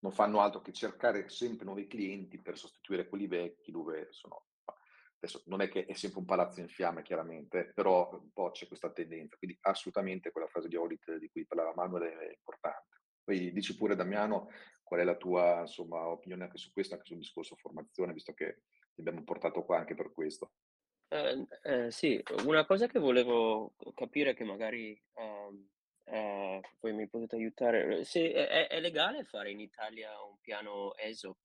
[SPEAKER 2] non fanno altro che cercare sempre nuovi clienti per sostituire quelli vecchi dove sono... Adesso non è che è sempre un palazzo in fiamme, chiaramente, però un po' c'è questa tendenza. Quindi assolutamente quella fase di audit di cui parlava Manuel è importante. Poi dici pure, Damiano, qual è la tua insomma, opinione anche su questo, anche sul discorso formazione, visto che ti abbiamo portato qua anche per questo.
[SPEAKER 3] Eh, eh, sì, una cosa che volevo capire che magari ehm, eh, poi mi potete aiutare, se è, è legale fare in Italia un piano ESOP,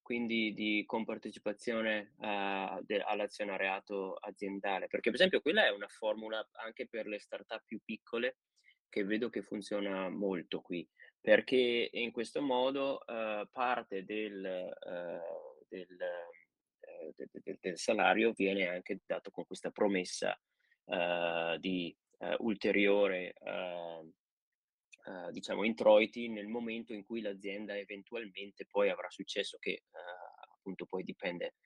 [SPEAKER 3] quindi di compartecipazione eh, de- all'azionariato aziendale? Perché per esempio quella è una formula anche per le start-up più piccole che vedo che funziona molto qui, perché in questo modo eh, parte del, eh, del del, del, del, salario viene anche dato con questa promessa uh, di uh, ulteriore uh, diciamo introiti nel momento in cui l'azienda eventualmente poi avrà successo che appunto poi dipende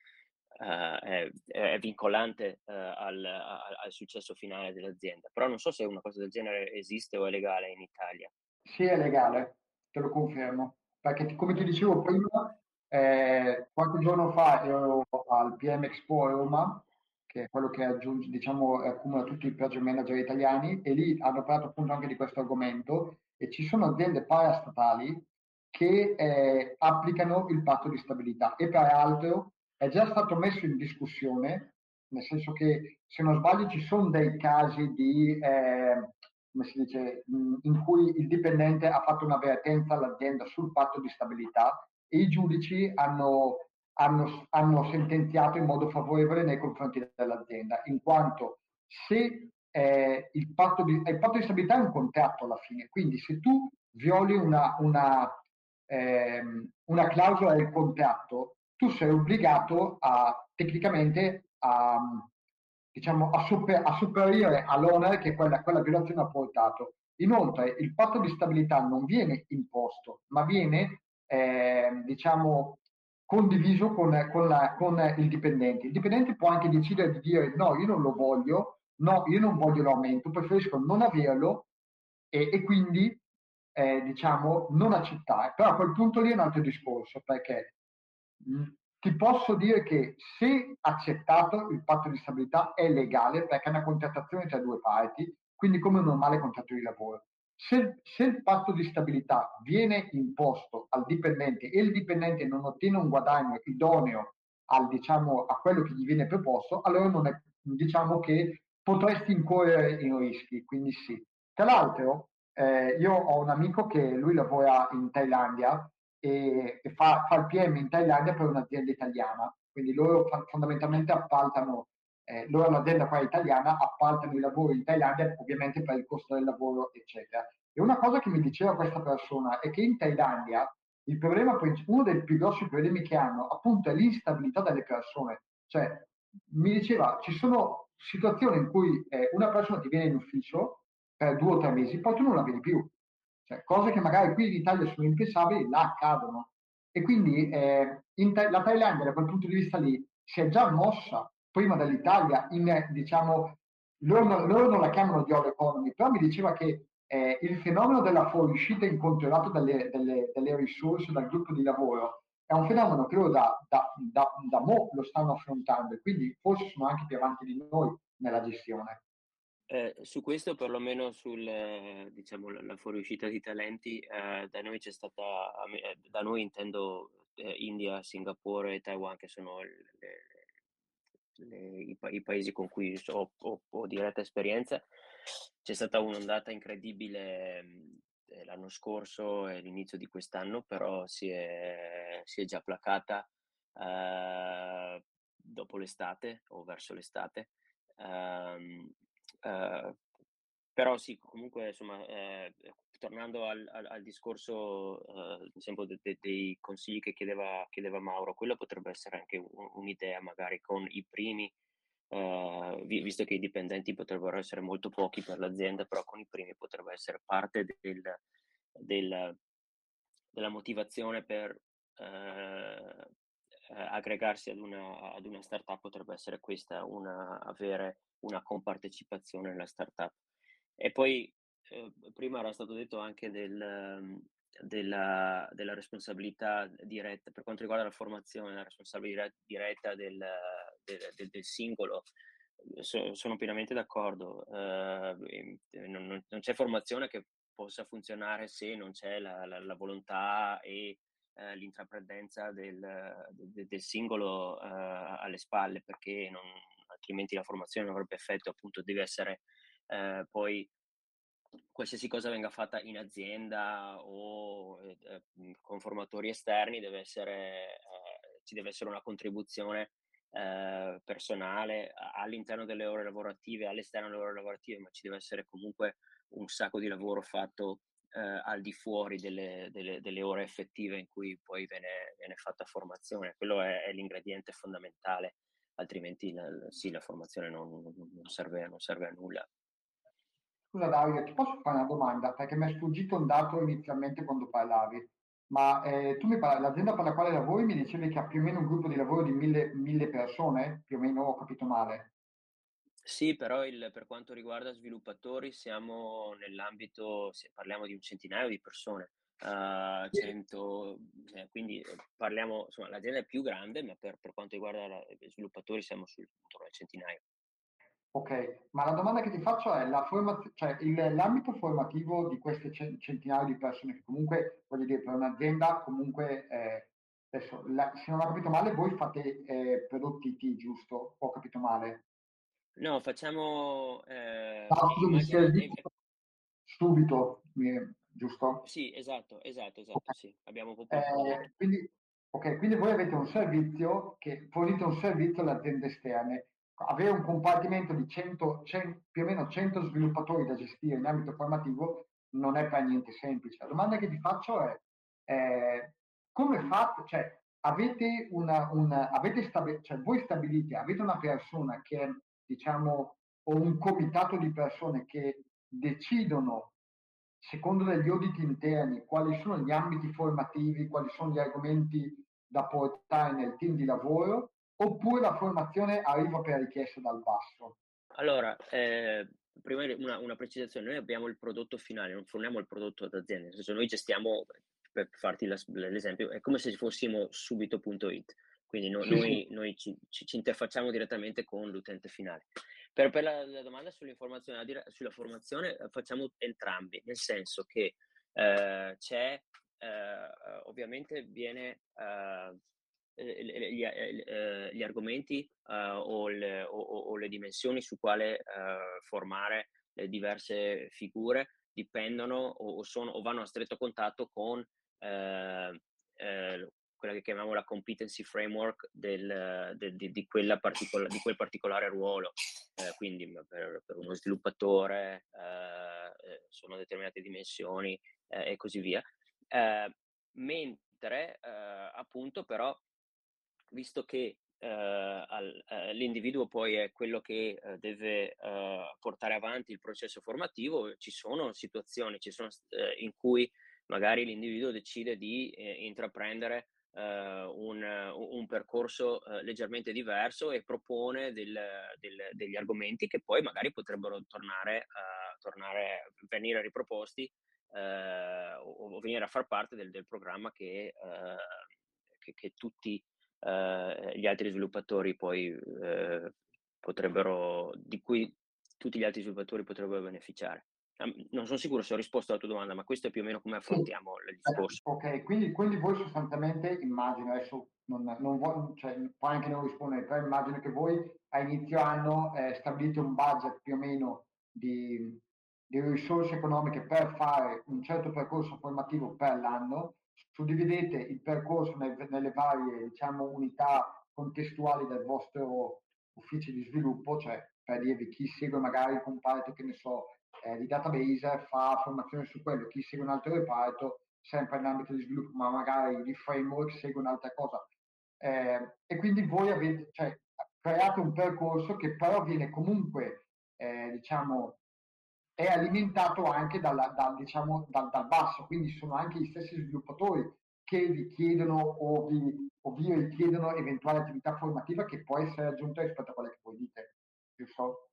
[SPEAKER 3] è, è, vincolante al, al, al, successo finale dell'azienda. Però non so se una cosa del genere esiste o è legale in Italia.
[SPEAKER 6] Sì è legale te lo confermo. Perché come ti dicevo prima eh, qualche giorno fa ero al PM Expo Roma, che è quello che aggiunge, diciamo, accumula tutti i project manager italiani, e lì hanno parlato appunto anche di questo argomento, e ci sono aziende parastatali che eh, applicano il patto di stabilità e peraltro è già stato messo in discussione, nel senso che se non sbaglio ci sono dei casi di, eh, come si dice, in cui il dipendente ha fatto un'avvertenza all'azienda sul patto di stabilità e i giudici hanno, hanno, hanno sentenziato in modo favorevole nei confronti dell'azienda, in quanto se eh, il, patto di, il, patto di, stabilità è un contratto alla fine, quindi se tu violi una, una, ehm, una clausola del contratto, tu sei obbligato a tecnicamente a, diciamo, a, super, a superare all'onere che quella, quella violazione ha portato. Inoltre, il patto di stabilità non viene imposto, ma viene, eh, diciamo, condiviso con, con, la, con, il dipendente. Il dipendente può anche decidere di dire no, io non lo voglio, no, io non voglio l'aumento, preferisco non averlo e, e quindi, eh, diciamo, non accettare. Però a quel punto lì è un altro discorso, perché mh, ti posso dire che se accettato il patto di stabilità è legale perché è una contrattazione tra due parti, quindi come un normale contratto di lavoro. Se, se, il patto di stabilità viene imposto al dipendente e il dipendente non ottiene un guadagno idoneo al, diciamo, a quello che gli viene proposto, allora è, diciamo che potresti incorrere in rischi, quindi sì. Tra l'altro, eh, io ho un amico che lui lavora in Thailandia e, e fa, fa, il PM in Thailandia per un'azienda italiana, quindi loro fondamentalmente appaltano, eh, loro l'azienda qua italiana appaltano i lavori in Thailandia ovviamente per il costo del lavoro eccetera. E una cosa che mi diceva questa persona è che in Thailandia il problema, uno dei più grossi problemi che hanno appunto è l'instabilità delle persone, cioè mi diceva ci sono situazioni in cui eh, una persona ti viene in ufficio per due o tre mesi, poi tu non la vedi più. Cioè, cose che magari qui in Italia sono impensabili, là accadono. E quindi eh, Th- la Thailandia da quel punto di vista lì si è già mossa prima dell'Italia in, diciamo, loro, loro non la chiamano di all economy, però mi diceva che eh, il fenomeno della fuoriuscita incontrollata dalle, delle, delle, risorse dal gruppo di lavoro è un fenomeno che loro da, da, da, da mo lo stanno affrontando e quindi forse sono anche più avanti di noi nella gestione.
[SPEAKER 3] Eh, su questo, perlomeno sul, eh, diciamo, fuoriuscita di talenti, eh, da noi c'è stata, eh, da noi intendo eh, India, Singapore e Taiwan, che sono le, le, i, i, paesi con cui ho, ho, ho, diretta esperienza. C'è stata un'ondata incredibile eh, l'anno scorso e l'inizio di quest'anno, però si è, si è già placata dopo l'estate o verso l'estate. Ehm, però sì, comunque insomma, eh, tornando al, al, al discorso eh, sempre de, de, dei consigli che chiedeva, chiedeva, Mauro, quello potrebbe essere anche un, un'idea magari con i primi, eh, visto che i dipendenti potrebbero essere molto pochi per l'azienda, però con i primi potrebbe essere parte del, del, della motivazione per eh, aggregarsi ad una, ad una startup potrebbe essere questa, una, avere una compartecipazione nella startup. E poi eh, prima era stato detto anche del, ehm, della, della, responsabilità diretta, per quanto riguarda la formazione, la responsabilità diretta del, del, del, del singolo, so, sono pienamente d'accordo. Uh, non, non, c'è formazione che possa funzionare se non c'è la, la, la volontà e uh, l'intraprendenza del, singolo uh, alle spalle, perché non, altrimenti la formazione non avrebbe effetto, appunto deve essere eh, poi qualsiasi cosa venga fatta in azienda o eh, eh con formatori esterni deve essere, eh, ci deve essere una contribuzione eh, personale all'interno delle ore lavorative, all'esterno delle ore lavorative, ma ci deve essere comunque un sacco di lavoro fatto eh, al di fuori delle, delle, delle, ore effettive in cui poi viene, viene fatta formazione. Quello è, è l'ingrediente fondamentale altrimenti la, sì, la formazione non, non, serve, non serve a nulla.
[SPEAKER 6] Scusa Dario, ti posso fare una domanda? Perché mi è sfuggito un dato inizialmente quando parlavi, ma eh, tu mi parli, l'azienda per la quale lavori mi dicevi che ha più o meno un gruppo di lavoro di mille, mille persone, più o meno ho capito male.
[SPEAKER 3] Sì, però il, per quanto riguarda sviluppatori siamo nell'ambito, parliamo di un centinaio di persone uh, 100, eh, quindi parliamo, insomma, l'azienda è più grande, ma per, per quanto riguarda gli sviluppatori siamo sul, intorno al centinaio.
[SPEAKER 6] Ok, ma la domanda che ti faccio è la formaz- cioè il, l'ambito formativo di queste centinaia di persone che comunque, voglio dire, per un'azienda comunque, eh, adesso, la, se non ho capito male, voi fate eh, prodotti IT, giusto? Ho capito male?
[SPEAKER 3] No, facciamo...
[SPEAKER 6] Eh, no, scusami, subito, giusto?
[SPEAKER 3] Sì, esatto, esatto, esatto, okay. sì. Abbiamo proprio
[SPEAKER 6] eh, quindi, ok, quindi voi avete un servizio che fornite un servizio alle aziende esterne. Avere un compartimento di 100, 100, più o meno 100 sviluppatori da gestire in ambito formativo non è per niente semplice. La domanda che ti faccio è eh, come fate, cioè avete una, una avete stabi- cioè voi stabilite, avete una persona che diciamo o un comitato di persone che decidono secondo degli audit interni, quali sono gli ambiti formativi, quali sono gli argomenti da portare nel team di lavoro, oppure la formazione arriva per richiesta dal basso?
[SPEAKER 3] Allora, eh, prima una, una, precisazione, noi abbiamo il prodotto finale, non forniamo il prodotto d'azienda, nel senso noi gestiamo, per farti l'esempio, è come se fossimo subito.it, quindi no, noi, noi ci, ci, ci, interfacciamo direttamente con l'utente finale. Per, per la, la, domanda sull'informazione, sulla formazione, eh, facciamo entrambi, nel senso che eh, c'è, eh, ovviamente viene eh, gli, eh, gli, argomenti o le, o, o, le, dimensioni su quale formare le diverse figure dipendono o, sono, o vanno a stretto contatto con eh, eh, quella che chiamiamo la competency framework del, del, di, di, particola, di, quel particolare ruolo. Eh, quindi per, per, uno sviluppatore eh, eh sono determinate dimensioni eh, e così via. Eh, mentre appunto però, visto che al, l'individuo poi è quello che deve portare avanti il processo formativo, ci sono situazioni ci sono, in cui magari l'individuo decide di intraprendere Uh, un, un, percorso leggermente diverso e propone del, del, degli argomenti che poi magari potrebbero tornare, tornare venire riproposti o, o, venire a far parte del, del programma che, che, che tutti gli altri sviluppatori poi potrebbero, di cui tutti gli altri sviluppatori potrebbero beneficiare non sono sicuro se ho risposto alla tua domanda, ma questo è più o meno come affrontiamo sì. il discorso.
[SPEAKER 6] Ok, quindi, quindi, voi sostanzialmente immagino, adesso non, non vuoi, cioè, puoi anche non rispondere, però immagino che voi a inizio anno eh, stabilite un budget più o meno di, di, risorse economiche per fare un certo percorso formativo per l'anno, suddividete il percorso nel, nelle varie diciamo, unità contestuali del vostro ufficio di sviluppo, cioè per dirvi chi segue magari il comparto che ne so, eh, di database fa formazione su quello, chi segue un altro reparto, sempre nell'ambito di sviluppo, ma magari di framework segue un'altra cosa. Eh, e quindi voi avete cioè, creato un percorso che però viene comunque, eh, diciamo, è alimentato anche dalla, dal, diciamo, dal, dal, basso, quindi sono anche gli stessi sviluppatori che vi chiedono o vi, o vi richiedono eventuale attività formativa che può essere aggiunta rispetto a quelle che voi dite, giusto?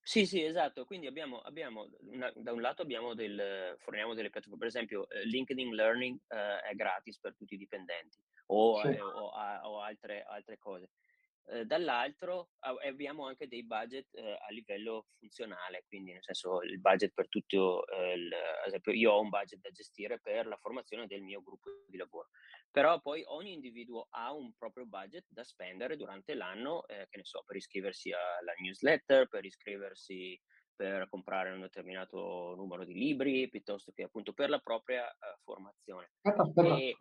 [SPEAKER 3] Sì, sì, esatto. Quindi abbiamo, abbiamo una, da un lato abbiamo del, forniamo delle piattaforme, per esempio eh, LinkedIn Learning eh, è gratis per tutti i dipendenti o, sì. eh, o, o altre, altre, cose. Eh, dall'altro abbiamo anche dei budget eh, a livello funzionale, quindi nel senso il budget per tutto, eh, il, ad esempio io ho un budget da gestire per la formazione del mio gruppo di lavoro, però poi ogni individuo ha un proprio budget da spendere durante l'anno, che ne so, per iscriversi alla newsletter, per iscriversi per comprare un determinato numero di libri, piuttosto che appunto per la propria formazione.
[SPEAKER 6] Aspetta, aspetta. E...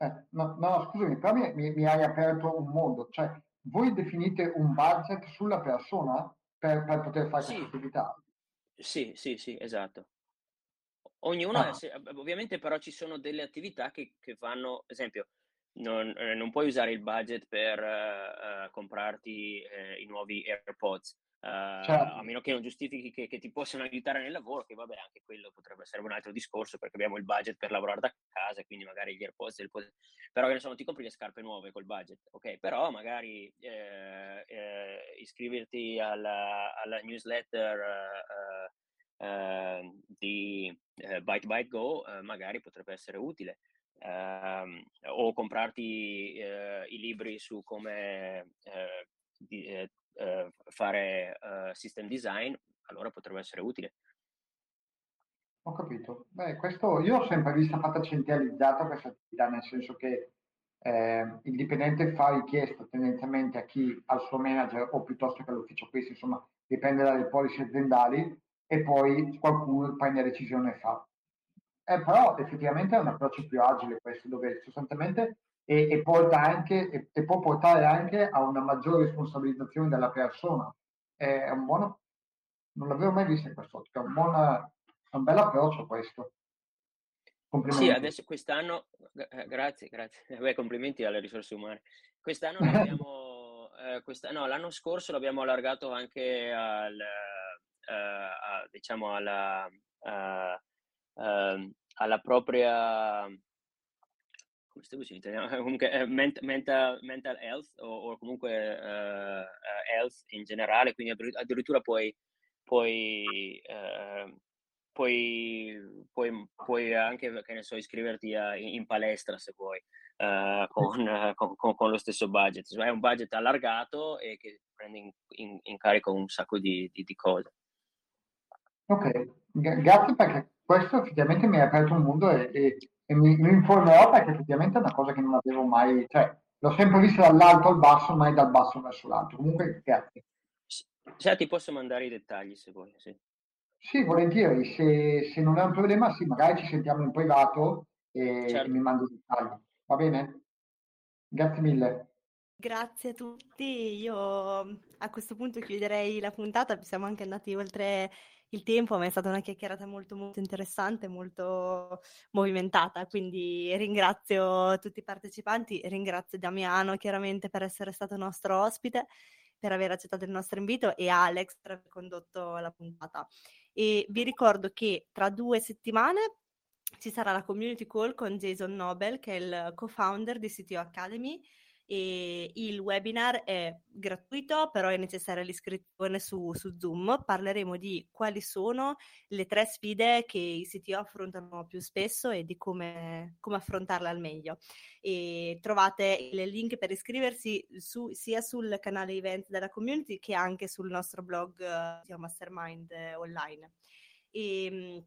[SPEAKER 6] Eh, no, no, scusami, però mi, mi, mi, hai aperto un mondo, cioè voi definite un budget sulla persona per, per poter fare sì. questa attività?
[SPEAKER 3] Sì, sì, sì, esatto. Ognuno, ah. è, ovviamente però ci sono delle attività che, che vanno, esempio, non, eh, non, puoi usare il budget per uh, comprarti uh, i nuovi AirPods, Uh, a meno che non giustifichi che, che, ti possano aiutare nel lavoro, che vabbè, anche quello potrebbe essere un altro discorso perché abbiamo il budget per lavorare da casa, quindi magari gli AirPods, il pod... però che ne non ti compri le scarpe nuove col budget, ok? Però magari eh, eh, iscriverti alla, alla newsletter eh, eh di eh, Byte Byte Go magari potrebbe essere utile. Ehm, o comprarti i libri su come di, eh, fare eh, system design, allora potrebbe essere utile.
[SPEAKER 6] Ho capito. Beh, questo io ho sempre visto fatta centralizzata questa attività, nel senso che eh, il dipendente fa richiesta tendenzialmente a chi al suo manager o piuttosto che all'ufficio questo, insomma, dipende dalle policy aziendali e poi qualcuno prende la decisione e fa. Eh, però effettivamente è un approccio più agile questo, dove sostanzialmente e, e, porta anche, e, e, può portare anche a una maggiore responsabilizzazione della persona. È un buono, non l'avevo mai visto in quest'ottica, è un, buon, è un bel approccio questo.
[SPEAKER 3] Sì, adesso quest'anno, eh, grazie, grazie, Beh, complimenti alle risorse umane. Quest'anno abbiamo, eh, quest'anno, no, l'anno scorso l'abbiamo allargato anche al, eh, a, diciamo alla, uh, alla propria come si dice in italiano? Comunque eh, ment- mental, mental, health o, o comunque uh, health in generale, quindi addirittura puoi, puoi, uh, puoi, puoi, puoi, anche, che ne so, iscriverti a, in palestra se vuoi, uh, con, con, con, lo stesso budget. Cioè, è un budget allargato e che prende in, in, in carico un sacco di, di, di cose.
[SPEAKER 6] Ok, grazie perché questo effettivamente mi ha aperto un mondo e, e, e mi, mi, informerò perché effettivamente è una cosa che non avevo mai, cioè l'ho sempre vista dall'alto al basso, mai dal basso verso l'alto. Comunque, grazie.
[SPEAKER 3] Sì, ti posso mandare i dettagli se vuoi, sì.
[SPEAKER 6] Sì, volentieri, se, se non è un problema, sì, magari ci sentiamo in privato e, certo. e mi mando i dettagli. Va bene? Grazie mille.
[SPEAKER 1] Grazie a tutti. Io a questo punto chiuderei la puntata, siamo anche andati oltre il tempo, ma è stata una chiacchierata molto molto interessante, molto movimentata, quindi ringrazio tutti i partecipanti, ringrazio Damiano chiaramente per essere stato nostro ospite, per aver accettato il nostro invito e Alex per aver condotto la puntata. E vi ricordo che tra due settimane ci sarà la community call con Jason Nobel, che è il co-founder di CTO Academy, e il webinar è gratuito, però è necessaria l'iscrizione su, su, Zoom. Parleremo di quali sono le tre sfide che i CTO affrontano più spesso e di come, come affrontarle al meglio. E trovate il link per iscriversi su, sia sul canale event della community che anche sul nostro blog uh, Mastermind uh, online. E, ehm,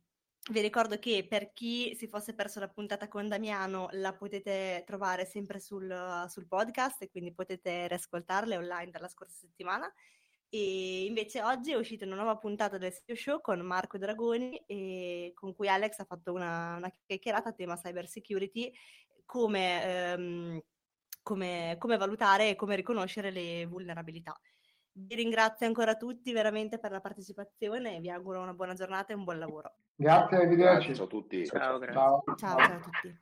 [SPEAKER 1] vi ricordo che per chi si fosse perso la puntata con Damiano la potete trovare sempre sul, sul podcast e quindi potete riascoltarle online dalla scorsa settimana. E invece oggi è uscita una nuova puntata del Sitio Show con Marco Dragoni con cui Alex ha fatto una, una chiacchierata a tema cyber security, come, ehm, come, come valutare e come riconoscere le vulnerabilità. Vi ringrazio ancora tutti veramente per la partecipazione e vi auguro una buona giornata e un buon lavoro.
[SPEAKER 6] Grazie, arrivederci.
[SPEAKER 2] Ciao a tutti.
[SPEAKER 3] Ciao,
[SPEAKER 6] ciao,
[SPEAKER 1] ciao, ciao a tutti.